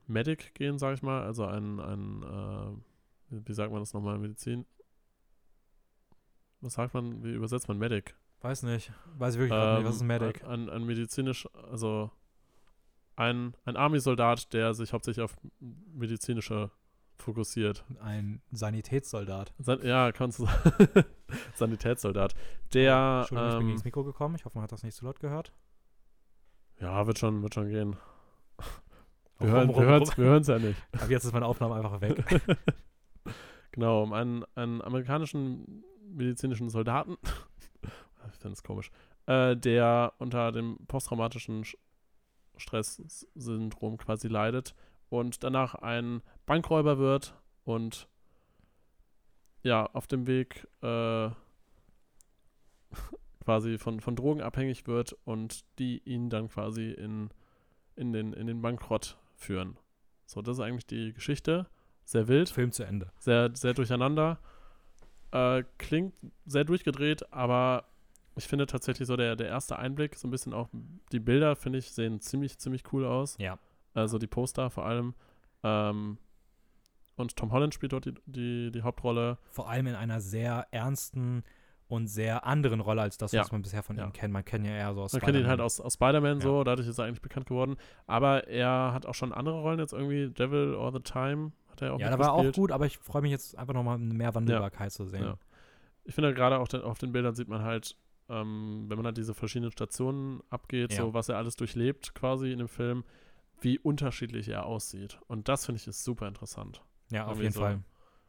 Medic gehen, sag ich mal, also ein, ein äh, wie sagt man das nochmal, Medizin? Was sagt man, wie übersetzt man Medic? Weiß nicht, weiß ich wirklich ähm, nicht, was ist ein Medic? Ein, ein medizinisch, also ein, ein Army-Soldat, der sich hauptsächlich auf medizinische fokussiert. Ein Sanitätssoldat. San ja, kannst du sagen. Sanitätssoldat. Der. Entschuldigung, ähm, ich bin ähm, gegen das Mikro gekommen. Ich hoffe, man hat das nicht zu laut gehört. Ja, wird schon, wird schon gehen. Wir hören es ja nicht. Aber jetzt ist meine Aufnahme einfach weg. genau, um einen, einen amerikanischen medizinischen Soldaten, ich finde es komisch, äh, der unter dem posttraumatischen Stresssyndrom quasi leidet und danach ein Bankräuber wird und ja, auf dem Weg äh, quasi von, von Drogen abhängig wird und die ihn dann quasi in, in, den, in den Bankrott führen. So, das ist eigentlich die Geschichte. Sehr wild. Film zu Ende. Sehr, sehr durcheinander. Äh, klingt sehr durchgedreht, aber ich finde tatsächlich so der, der erste Einblick, so ein bisschen auch die Bilder, finde ich, sehen ziemlich, ziemlich cool aus. Ja. Also die Poster vor allem. Ähm, und Tom Holland spielt dort die, die, die, Hauptrolle. Vor allem in einer sehr ernsten und sehr anderen Rolle als das, ja. was man bisher von ja. ihm kennt. Man kennt ja eher so aus Man kennt ihn halt aus, aus Spider-Man ja. so, dadurch ist er eigentlich bekannt geworden. Aber er hat auch schon andere Rollen, jetzt irgendwie Devil or the Time hat er auch Ja, da war auch gut, aber ich freue mich jetzt einfach nochmal mehr Wandelbarkeit zu sehen. Ich finde gerade auch den, auf den Bildern sieht man halt, ähm, wenn man halt diese verschiedenen Stationen abgeht, so was er alles durchlebt quasi in dem Film, wie unterschiedlich er aussieht. Und das finde ich ist super interessant. Ja, auf jeden so. Fall.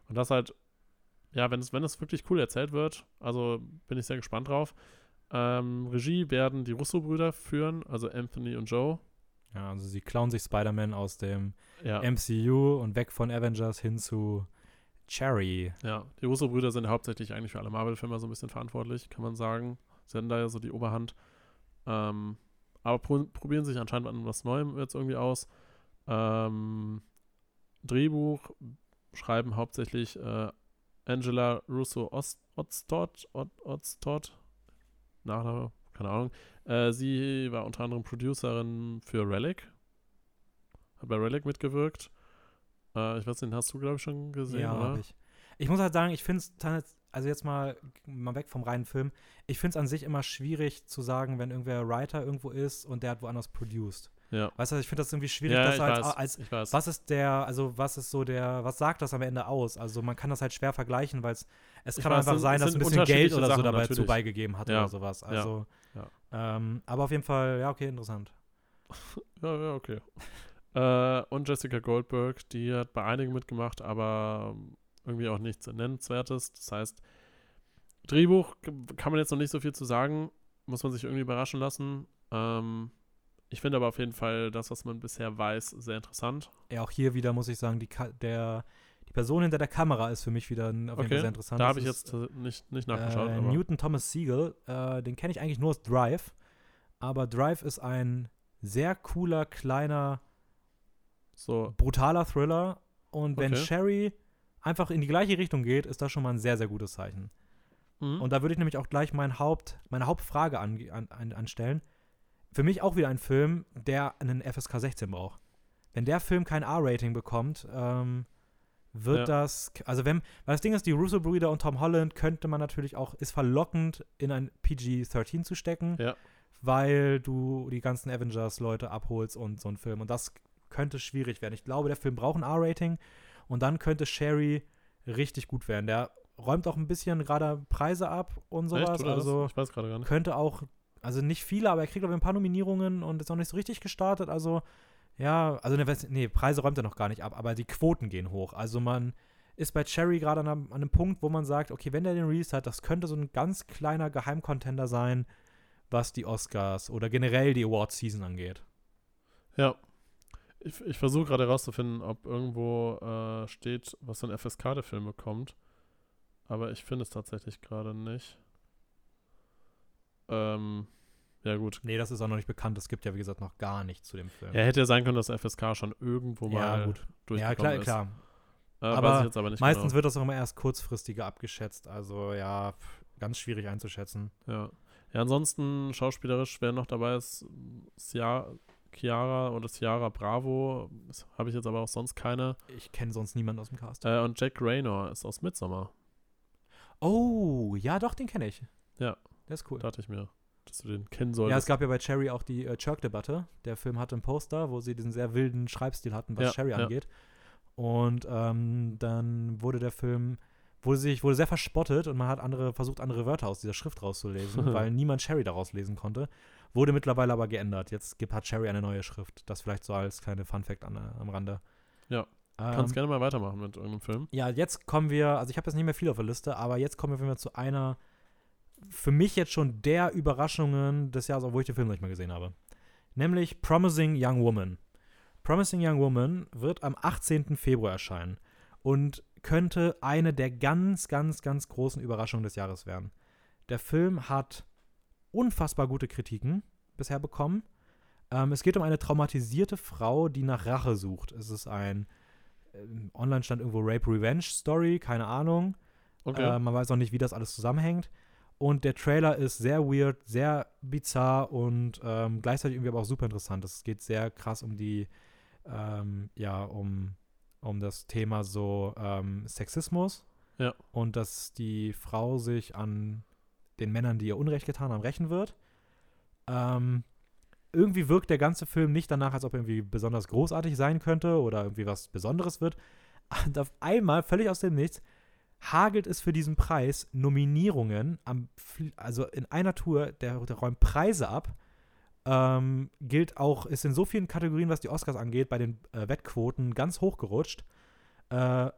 Und das halt, ja, wenn es, wenn es wirklich cool erzählt wird, also bin ich sehr gespannt drauf. Ähm, Regie werden die Russo-Brüder führen, also Anthony und Joe. Ja, also sie klauen sich Spider-Man aus dem ja. MCU und weg von Avengers hin zu Cherry. Ja, die Russo-Brüder sind hauptsächlich eigentlich für alle Marvel-Filme so ein bisschen verantwortlich, kann man sagen. Sie haben da ja so die Oberhand. Ähm, aber pro probieren sich anscheinend an was Neuem jetzt irgendwie aus. Ähm, Drehbuch schreiben hauptsächlich äh, Angela Russo Odstott, Odstott, Nachname, keine Ahnung. Äh, sie war unter anderem Producerin für Relic. Hat bei Relic mitgewirkt. Äh, ich weiß nicht, hast du, glaube ich, schon gesehen, ja, oder? Ich. ich muss halt sagen, ich finde es also jetzt mal, mal weg vom reinen Film, ich finde es an sich immer schwierig zu sagen, wenn irgendwer Writer irgendwo ist und der hat woanders produced. Ja. Weißt du, ich finde das irgendwie schwierig, ja, das als, als was ist der, also was ist so der, was sagt das am Ende aus? Also man kann das halt schwer vergleichen, weil es kann weiß, einfach sein, dass ein bisschen Geld oder so dabei zu beigegeben hat ja. oder sowas. Also. Ähm, aber auf jeden Fall, ja, okay, interessant. ja, ja, okay. äh, und Jessica Goldberg, die hat bei einigen mitgemacht, aber irgendwie auch nichts Nennenswertes. Das heißt, Drehbuch kann man jetzt noch nicht so viel zu sagen, muss man sich irgendwie überraschen lassen. Ähm, ich finde aber auf jeden Fall das, was man bisher weiß, sehr interessant. Ja, auch hier wieder muss ich sagen, die, der, die Person hinter der Kamera ist für mich wieder auf okay. jeden sehr interessant. Da habe ich jetzt nicht, nicht nachgeschaut. Äh, Newton Thomas Siegel, äh, den kenne ich eigentlich nur aus Drive. Aber Drive ist ein sehr cooler, kleiner, so. brutaler Thriller. Und wenn okay. Sherry einfach in die gleiche Richtung geht, ist das schon mal ein sehr, sehr gutes Zeichen. Mhm. Und da würde ich nämlich auch gleich mein Haupt, meine Hauptfrage an, an, anstellen. Für mich auch wieder ein Film, der einen FSK 16 braucht. Wenn der Film kein R-Rating bekommt, ähm, wird ja. das, also wenn, weil das Ding ist, die Russo-Brüder und Tom Holland könnte man natürlich auch, ist verlockend, in ein PG-13 zu stecken, ja. weil du die ganzen Avengers-Leute abholst und so einen Film. Und das könnte schwierig werden. Ich glaube, der Film braucht ein R-Rating und dann könnte Sherry richtig gut werden. Der räumt auch ein bisschen gerade Preise ab und sowas. Echt, also ich weiß gerade gar nicht. Könnte auch, also nicht viele, aber er kriegt auch ein paar Nominierungen und ist noch nicht so richtig gestartet. Also ja, also ne, nee, Preise räumt er noch gar nicht ab, aber die Quoten gehen hoch. Also man ist bei Cherry gerade an, an, einem Punkt, wo man sagt, okay, wenn der den Release hat, das könnte so ein ganz kleiner Geheimcontender sein, was die Oscars oder generell die Award-Season angeht. Ja. Ich, ich versuche gerade herauszufinden, ob irgendwo äh, steht, was für ein FSK der Film bekommt. Aber ich finde es tatsächlich gerade nicht. Ähm, ja, gut. Nee, das ist auch noch nicht bekannt. Es gibt ja, wie gesagt, noch gar nichts zu dem Film. Ja, hätte ja sein können, dass FSK schon irgendwo ja, mal gut. Ja, klar, ist. klar. Äh, aber, aber meistens genau. wird das auch immer erst kurzfristiger abgeschätzt. Also ja, ganz schwierig einzuschätzen. Ja. Ja, ansonsten schauspielerisch, wer noch dabei ist, Ciara, Chiara oder Ciara Bravo, habe ich jetzt aber auch sonst keine. Ich kenne sonst niemanden aus dem Cast. Äh, und Jack Raynor ist aus Midsommar. Oh, ja, doch, den kenne ich. Ja. Der ist cool. Dachte ich mir, dass du den kennen solltest. Ja, es gab ja bei Cherry auch die äh, Chirk-Debatte. Der Film hatte ein Poster, wo sie diesen sehr wilden Schreibstil hatten, was ja, Cherry ja. angeht. Und ähm, dann wurde der Film, wurde sich, wurde sehr verspottet und man hat andere, versucht, andere Wörter aus dieser Schrift rauszulesen, weil niemand Cherry daraus lesen konnte. Wurde mittlerweile aber geändert. Jetzt gibt, hat Cherry eine neue Schrift. Das vielleicht so als kleine Fun-Fact am Rande. Ja. Ähm, Kannst gerne mal weitermachen mit irgendeinem Film. Ja, jetzt kommen wir, also ich habe jetzt nicht mehr viel auf der Liste, aber jetzt kommen wir zu einer, für mich jetzt schon der Überraschungen des Jahres, obwohl ich den Film noch nicht mal gesehen habe. Nämlich Promising Young Woman. Promising Young Woman wird am 18. Februar erscheinen und könnte eine der ganz, ganz, ganz großen Überraschungen des Jahres werden. Der Film hat unfassbar gute Kritiken bisher bekommen. Ähm, es geht um eine traumatisierte Frau, die nach Rache sucht. Es ist ein ähm, online stand irgendwo Rape Revenge Story, keine Ahnung. Okay. Äh, man weiß auch nicht, wie das alles zusammenhängt. Und der Trailer ist sehr weird, sehr bizarr und ähm, gleichzeitig irgendwie aber auch super interessant. Es geht sehr krass um die, ähm, ja, um, um das Thema so ähm, Sexismus. Ja. Und dass die Frau sich an den Männern, die ihr Unrecht getan haben, rächen wird. Ähm, irgendwie wirkt der ganze Film nicht danach, als ob er irgendwie besonders großartig sein könnte oder irgendwie was Besonderes wird. Und auf einmal, völlig aus dem Nichts, hagelt es für diesen Preis Nominierungen, am, also in einer Tour, der, der räumt Preise ab. Ähm, gilt auch, ist in so vielen Kategorien, was die Oscars angeht, bei den äh, Wettquoten ganz hochgerutscht. Äh,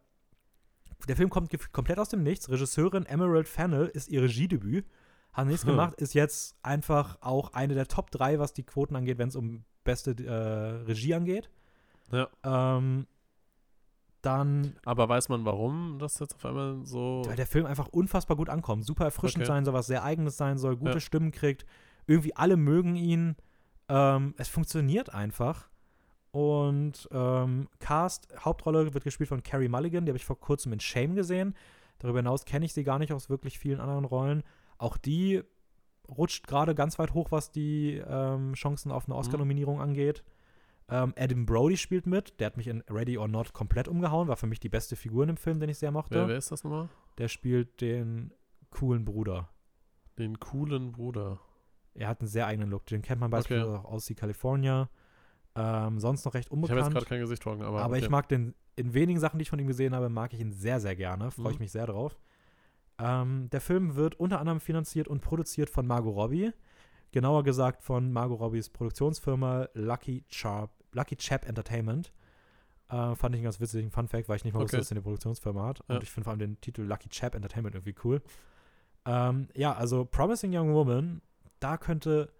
der Film kommt komplett aus dem Nichts. Regisseurin Emerald Fennell ist ihr Regiedebüt hat nichts hm. gemacht, ist jetzt einfach auch eine der Top 3, was die Quoten angeht, wenn es um beste äh, Regie angeht. Ja. Ähm, dann. Aber weiß man, warum das jetzt auf einmal so. Weil der Film einfach unfassbar gut ankommt. Super erfrischend okay. sein soll, was sehr Eigenes sein soll, gute ja. Stimmen kriegt. Irgendwie alle mögen ihn. Ähm, es funktioniert einfach. Und ähm, Cast, Hauptrolle wird gespielt von Carrie Mulligan, die habe ich vor kurzem in Shame gesehen. Darüber hinaus kenne ich sie gar nicht aus wirklich vielen anderen Rollen. Auch die rutscht gerade ganz weit hoch, was die ähm, Chancen auf eine mhm. Oscar-Nominierung mhm. angeht. Ähm, Adam Brody spielt mit. Der hat mich in Ready or Not komplett umgehauen. War für mich die beste Figur in dem Film, den ich sehr mochte. Wer, wer ist das nochmal? Der spielt den coolen Bruder. Den coolen Bruder. Er hat einen sehr eigenen Look. Den kennt man beispielsweise okay. auch aus die California. Ähm, sonst noch recht unbekannt. Ich habe jetzt gerade kein Gesicht vor aber. Aber okay. ich mag den, in wenigen Sachen, die ich von ihm gesehen habe, mag ich ihn sehr, sehr gerne. Freue ich mhm. mich sehr drauf. Ähm, der Film wird unter anderem finanziert und produziert von Margot Robbie. Genauer gesagt von Margot Robbies Produktionsfirma Lucky, Chap, Lucky Chap Entertainment. Äh, fand ich einen ganz witzigen Fun-Fact, weil ich nicht mal wusste, dass er eine Produktionsfirma hat. Ja. Und ich finde vor allem den Titel Lucky Chap Entertainment irgendwie cool. Ähm, ja, also Promising Young Woman, da könnte.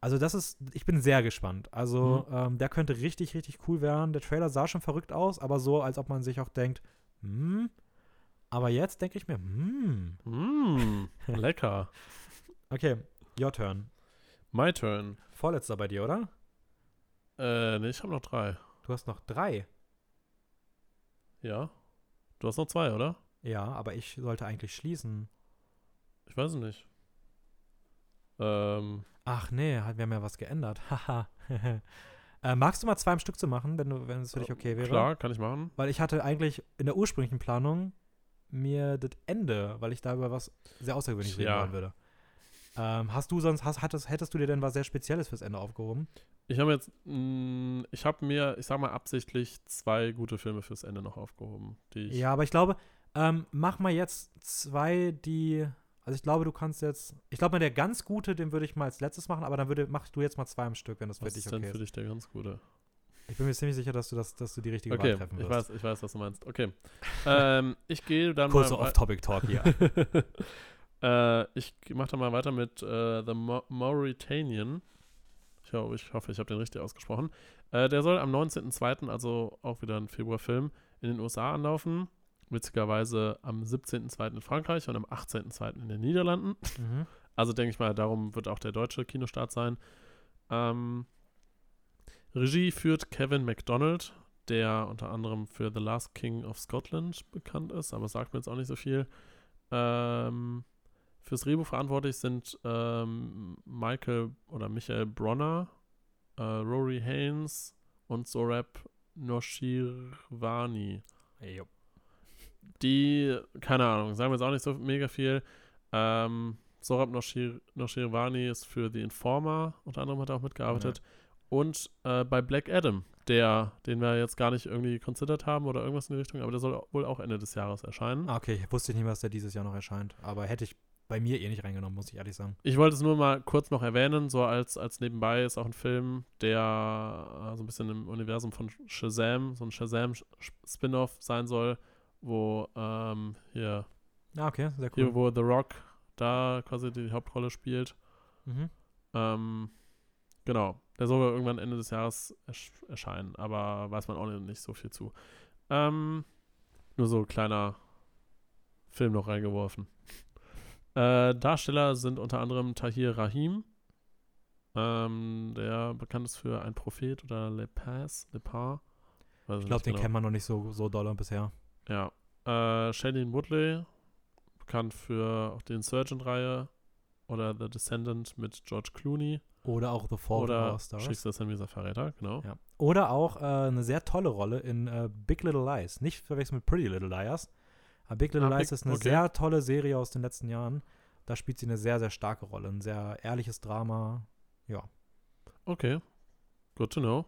Also, das ist. Ich bin sehr gespannt. Also, mhm. ähm, der könnte richtig, richtig cool werden. Der Trailer sah schon verrückt aus, aber so, als ob man sich auch denkt, hm, aber jetzt denke ich mir, hm. Mm, lecker. okay, your turn. My turn. Vorletzter bei dir, oder? Äh, nee, ich habe noch drei. Du hast noch drei? Ja. Du hast noch zwei, oder? Ja, aber ich sollte eigentlich schließen. Ich weiß es nicht. Ähm. Ach nee, wir haben ja was geändert. Haha. äh, magst du mal zwei im Stück zu machen, wenn, du, wenn es für dich okay wäre? Klar, kann ich machen. Weil ich hatte eigentlich in der ursprünglichen Planung mir das Ende, weil ich da über was sehr Außergewöhnliches reden wollen würde. Ähm, hast du sonst, hast, hattest, hättest du dir denn was sehr Spezielles fürs Ende aufgehoben? Ich habe jetzt, mh, mm, ich habe mir, ich sag mal absichtlich zwei gute Filme fürs Ende noch aufgehoben. Ja, aber ich glaube, ähm, mach mal jetzt zwei, die, also ich glaube, du kannst jetzt, ich glaube mal der ganz gute, den würde ich mal als letztes machen, aber dann würde, machst du jetzt mal zwei am Stück, wenn das was für dich okay ist. Was ist denn für dich der ganz gute? Ich bin mir ziemlich sicher, dass du, das, dass du die richtige okay, Wahl treffen wirst. Ich weiß, ich weiß, was du meinst. Okay. ähm, ich gehe dann Kurze Off-Topic-Talk hier. äh, ich mache dann mal weiter mit äh, The Mauritanian. Ich, hoffe, ich, hoffe, ich habe den richtig ausgesprochen. Äh, der soll am 19.02., also auch wieder ein Februarfilm, in den USA anlaufen. Witzigerweise am 17.02. in Frankreich und am 18.02. in den Niederlanden. Mhm. Also denke ich mal, darum wird auch der deutsche Kinostart sein. Ähm, Regie führt Kevin MacDonald, der unter anderem für The Last King of Scotland bekannt ist, aber sagt mir jetzt auch nicht so viel. Ähm, fürs Drehbuch verantwortlich sind ähm, Michael oder Michael Bronner, äh, Rory Haynes und Sorab Noshirvani. Hey, Die, keine Ahnung, sagen wir jetzt auch nicht so mega viel. Ähm, Sorab Noshir Noshirvani ist für The Informer, unter anderem hat er auch mitgearbeitet. Ja und äh, bei Black Adam, der, den wir jetzt gar nicht irgendwie considered haben oder irgendwas in die Richtung, aber der soll wohl auch Ende des Jahres erscheinen. Ah, okay, ich wusste nicht, was der dieses Jahr noch erscheint, aber hätte ich bei mir eh nicht reingenommen, muss ich ehrlich sagen. Ich wollte es nur mal kurz noch erwähnen, so als, als nebenbei ist auch ein Film, der äh, so ein bisschen im Universum von Shazam, so ein Shazam-Spin-Off sein soll, wo ähm, hier, ah, okay, sehr cool. Hier, wo The Rock da quasi die Hauptrolle spielt. Mhm. Ähm, genau. Der soll irgendwann Ende des Jahres ersch erscheinen, aber weiß man auch nicht so viel zu. Ähm, nur so kleiner Film noch reingeworfen. Äh, Darsteller sind unter anderem Tahir Rahim, ähm, der bekannt ist für Ein Prophet oder Le Paz, Le Pas. Ich glaube, den genau. kennt man noch nicht so, so doll bisher. Ja. Äh, Shailene Woodley, bekannt für auch die Insurgent-Reihe oder The Descendant mit George Clooney. Oder auch The Fault Oder of Stars. Schicksal mieser Verräter, genau. Ja. Oder auch äh, eine sehr tolle Rolle in äh, Big Little Lies. Nicht verwechseln mit Pretty Little Liars. Aber Big Little ah, Lies Big, ist eine okay. sehr tolle Serie aus den letzten Jahren. Da spielt sie eine sehr, sehr starke Rolle. Ein sehr ehrliches Drama. Ja. Okay. Good to know.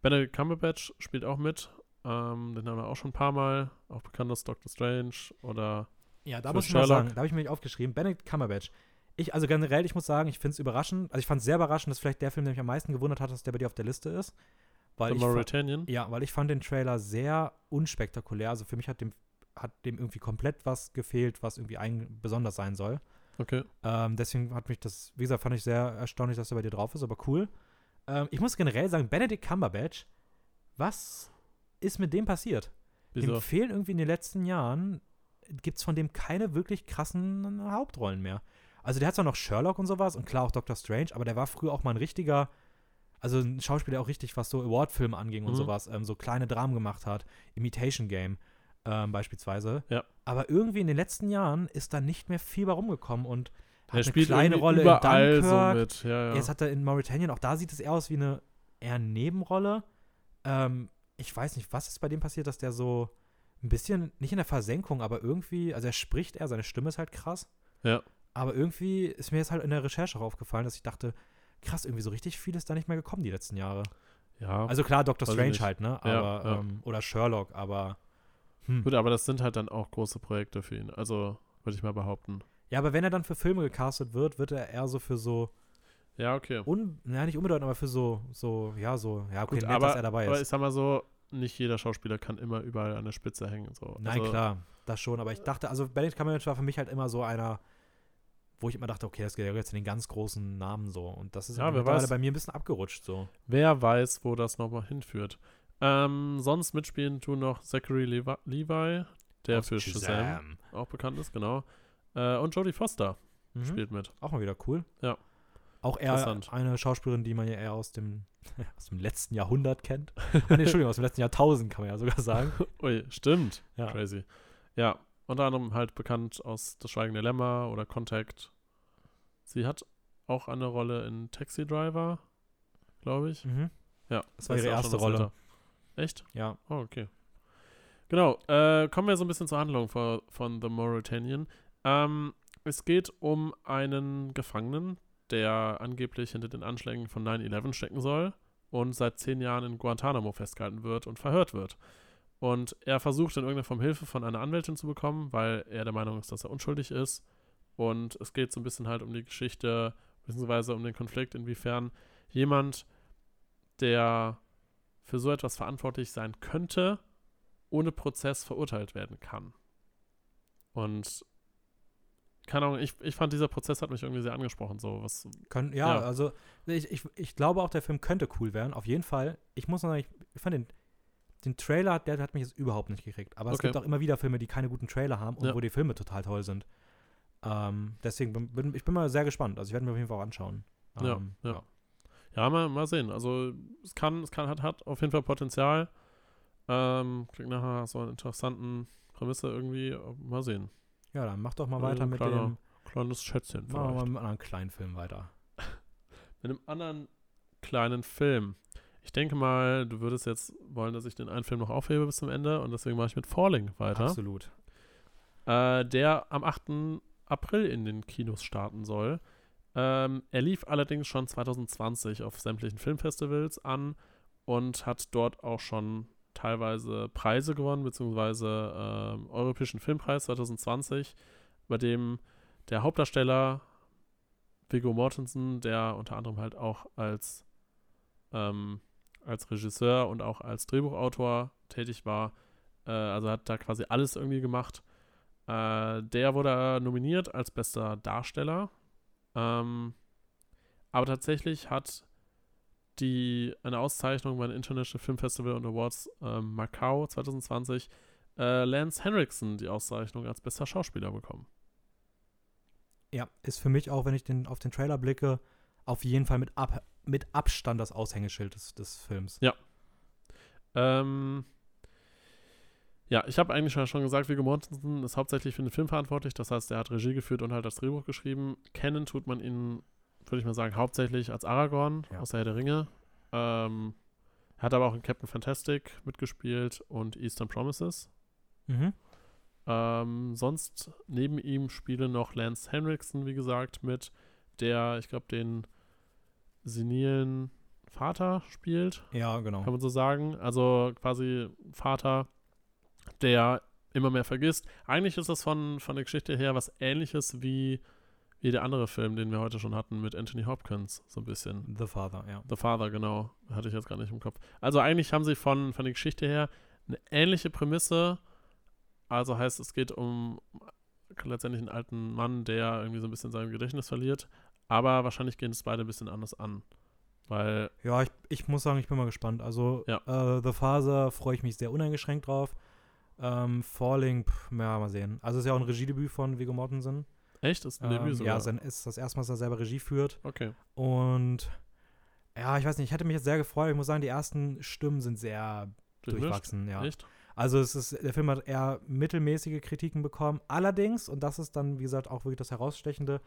Benedict Cumberbatch spielt auch mit. Ähm, den haben wir auch schon ein paar Mal. Auch bekannt als Doctor Strange oder. Ja, da muss ich mal sagen, da habe ich mir aufgeschrieben. Benedict Cumberbatch ich, also generell, ich muss sagen, ich finde es überraschend. Also ich fand es sehr überraschend, dass vielleicht der Film, der mich am meisten gewundert hat, dass der bei dir auf der Liste ist. Weil The Mauritanian? Ja, weil ich fand den Trailer sehr unspektakulär. Also für mich hat dem, hat dem irgendwie komplett was gefehlt, was irgendwie ein, besonders sein soll. Okay. Ähm, deswegen hat mich das, wie gesagt, fand ich sehr erstaunlich, dass er bei dir drauf ist, aber cool. Ähm, ich muss generell sagen, Benedict Cumberbatch, was ist mit dem passiert? Wieso? Dem fehlen irgendwie in den letzten Jahren, gibt es von dem keine wirklich krassen Hauptrollen mehr. Also der hat zwar noch Sherlock und sowas und klar auch Doctor Strange, aber der war früher auch mal ein richtiger, also ein Schauspieler auch richtig, was so Award-Filme anging und mhm. sowas, ähm, so kleine Dramen gemacht hat, Imitation Game ähm, beispielsweise. Ja. Aber irgendwie in den letzten Jahren ist da nicht mehr viel bei rumgekommen und hat er eine kleine Rolle in Dunkirk. So mit. Ja, ja. Jetzt hat er in Mauritanian, auch da sieht es eher aus wie eine eher Nebenrolle. Ähm, ich weiß nicht, was ist bei dem passiert, dass der so ein bisschen, nicht in der Versenkung, aber irgendwie, also er spricht eher, seine Stimme ist halt krass. Ja. Aber irgendwie ist mir jetzt halt in der Recherche aufgefallen, dass ich dachte, krass, irgendwie so richtig viel ist da nicht mehr gekommen die letzten Jahre. Ja. Also klar, Doctor Strange halt, ne? Aber, ja, ja. Ähm, oder Sherlock, aber. Hm. Gut, aber das sind halt dann auch große Projekte für ihn. Also, würde ich mal behaupten. Ja, aber wenn er dann für Filme gecastet wird, wird er eher so für so. Ja, okay. Un, ja, nicht unbedeutend, aber für so, so, ja, so, ja, okay, Gut, nett, aber, dass er dabei ist. Aber ich sag mal so, nicht jeder Schauspieler kann immer überall an der Spitze hängen. So. Nein, also, klar, das schon. Aber ich dachte, also Benedict Cumberbatch war für mich halt immer so einer, wo ich immer dachte, okay, das gehört jetzt in den ganz großen Namen so. Und das ist ja, mittlerweile bei mir ein bisschen abgerutscht so. Wer weiß, wo das nochmal hinführt. Ähm, sonst mitspielen tun noch Zachary Levi, Levi der Aus für Shazam. Shazam auch bekannt ist, genau. Äh, und Jodie Foster mhm. spielt mit. Auch mal wieder cool. Ja. Auch eher eine Schauspielerin, die man ja eher aus dem, aus dem letzten Jahrhundert kennt. nee, Entschuldigung, aus dem letzten Jahrtausend kann man ja sogar sagen. Ui, stimmt. Ja. Crazy. Ja, unter anderem halt bekannt aus Das Schweigende Lämmer oder Contact. Sie hat auch eine Rolle in Taxi Driver, glaube ich. Mhm. Ja. Das war ihre erste Rolle. Älter. Echt? Ja. Oh, okay. Genau. Äh, kommen wir so ein bisschen zur Handlung von, von The Mauritanian. Ähm, es geht um einen Gefangenen, der angeblich hinter den Anschlägen von 9-11 stecken soll und seit zehn Jahren in Guantanamo festgehalten wird und verhört wird. Und er versucht in irgendeiner Form Hilfe von einer Anwältin zu bekommen, weil er der Meinung ist, dass er unschuldig ist. Und es geht so ein bisschen halt um die Geschichte, beziehungsweise um den Konflikt, inwiefern jemand, der für so etwas verantwortlich sein könnte, ohne Prozess verurteilt werden kann. Und keine Ahnung, ich, ich fand, dieser Prozess hat mich irgendwie sehr angesprochen. So, was, Können, ja, ja, also ich, ich, ich glaube auch, der Film könnte cool werden, auf jeden Fall. Ich muss sagen, ich, ich fand den, den Trailer, der hat mich jetzt überhaupt nicht gekriegt. Aber okay. es gibt auch immer wieder Filme, die keine guten Trailer haben und ja. wo die Filme total toll sind. Ähm, deswegen bin ich bin mal sehr gespannt. Also ich werde mir auf jeden Fall auch anschauen. Ähm, ja, ja. Ja, mal, mal sehen. Also es kann, es kann, hat, hat auf jeden Fall Potenzial. Ähm, klingt nachher so einer interessanten Prämisse irgendwie. Mal sehen. Ja, dann mach doch mal weiter mit kleiner, dem. Kleines Schätzchen. Machen wir mal mit einem anderen kleinen Film weiter. mit einem anderen kleinen Film. Ich denke mal, du würdest jetzt wollen, dass ich den einen Film noch aufhebe bis zum Ende und deswegen mache ich mit Falling weiter. Absolut. Äh, der am 8. April in den Kinos starten soll. Ähm, er lief allerdings schon 2020 auf sämtlichen Filmfestivals an und hat dort auch schon teilweise Preise gewonnen, beziehungsweise äh, Europäischen Filmpreis 2020, bei dem der Hauptdarsteller Viggo Mortensen, der unter anderem halt auch als, ähm, als Regisseur und auch als Drehbuchautor tätig war, äh, also hat da quasi alles irgendwie gemacht. Äh, der wurde nominiert als bester Darsteller. Ähm, aber tatsächlich hat die eine Auszeichnung beim International Film Festival und Awards äh, Macau 2020 äh, Lance Henriksen die Auszeichnung als bester Schauspieler bekommen. Ja, ist für mich auch, wenn ich den, auf den Trailer blicke, auf jeden Fall mit, Ab mit Abstand das Aushängeschild des, des Films. Ja. Ähm, ja, ich habe eigentlich schon gesagt, Viggo Mortensen ist hauptsächlich für den Film verantwortlich. Das heißt, er hat Regie geführt und halt das Drehbuch geschrieben. Kennen tut man ihn würde ich mal sagen, hauptsächlich als Aragorn ja. aus der Herr der Ringe. Ähm, hat aber auch in Captain Fantastic mitgespielt und Eastern Promises. Mhm. Ähm, sonst neben ihm spielen noch Lance Henriksen, wie gesagt, mit, der, ich glaube, den senilen Vater spielt. Ja, genau. Kann man so sagen. Also quasi Vater, der immer mehr vergisst. Eigentlich ist das von, von der Geschichte her was ähnliches wie wie der andere Film, den wir heute schon hatten mit Anthony Hopkins, so ein bisschen. The Father, ja. The Father, genau. Hatte ich jetzt gar nicht im Kopf. Also eigentlich haben sie von, von der Geschichte her eine ähnliche Prämisse. Also heißt, es geht um letztendlich einen alten Mann, der irgendwie so ein bisschen sein Gedächtnis verliert. Aber wahrscheinlich gehen es beide ein bisschen anders an. Weil. Ja, ich, ich muss sagen, ich bin mal gespannt. Also, ja. äh, The Father freue ich mich sehr uneingeschränkt drauf. Ähm, Falling, pff, ja, mal sehen. Also, es ist ja auch ein Regiedebüt von Viggo Mortensen. Echt? Ist ein ähm, Debüt sogar? Ja, sein, ist das erste Mal, dass er selber Regie führt. Okay. Und ja, ich weiß nicht, ich hätte mich jetzt sehr gefreut. Ich muss sagen, die ersten Stimmen sind sehr Durchmischt? durchwachsen, ja. Echt? Also es ist, der Film hat eher mittelmäßige Kritiken bekommen. Allerdings, und das ist dann, wie gesagt, auch wirklich das Herausstechende,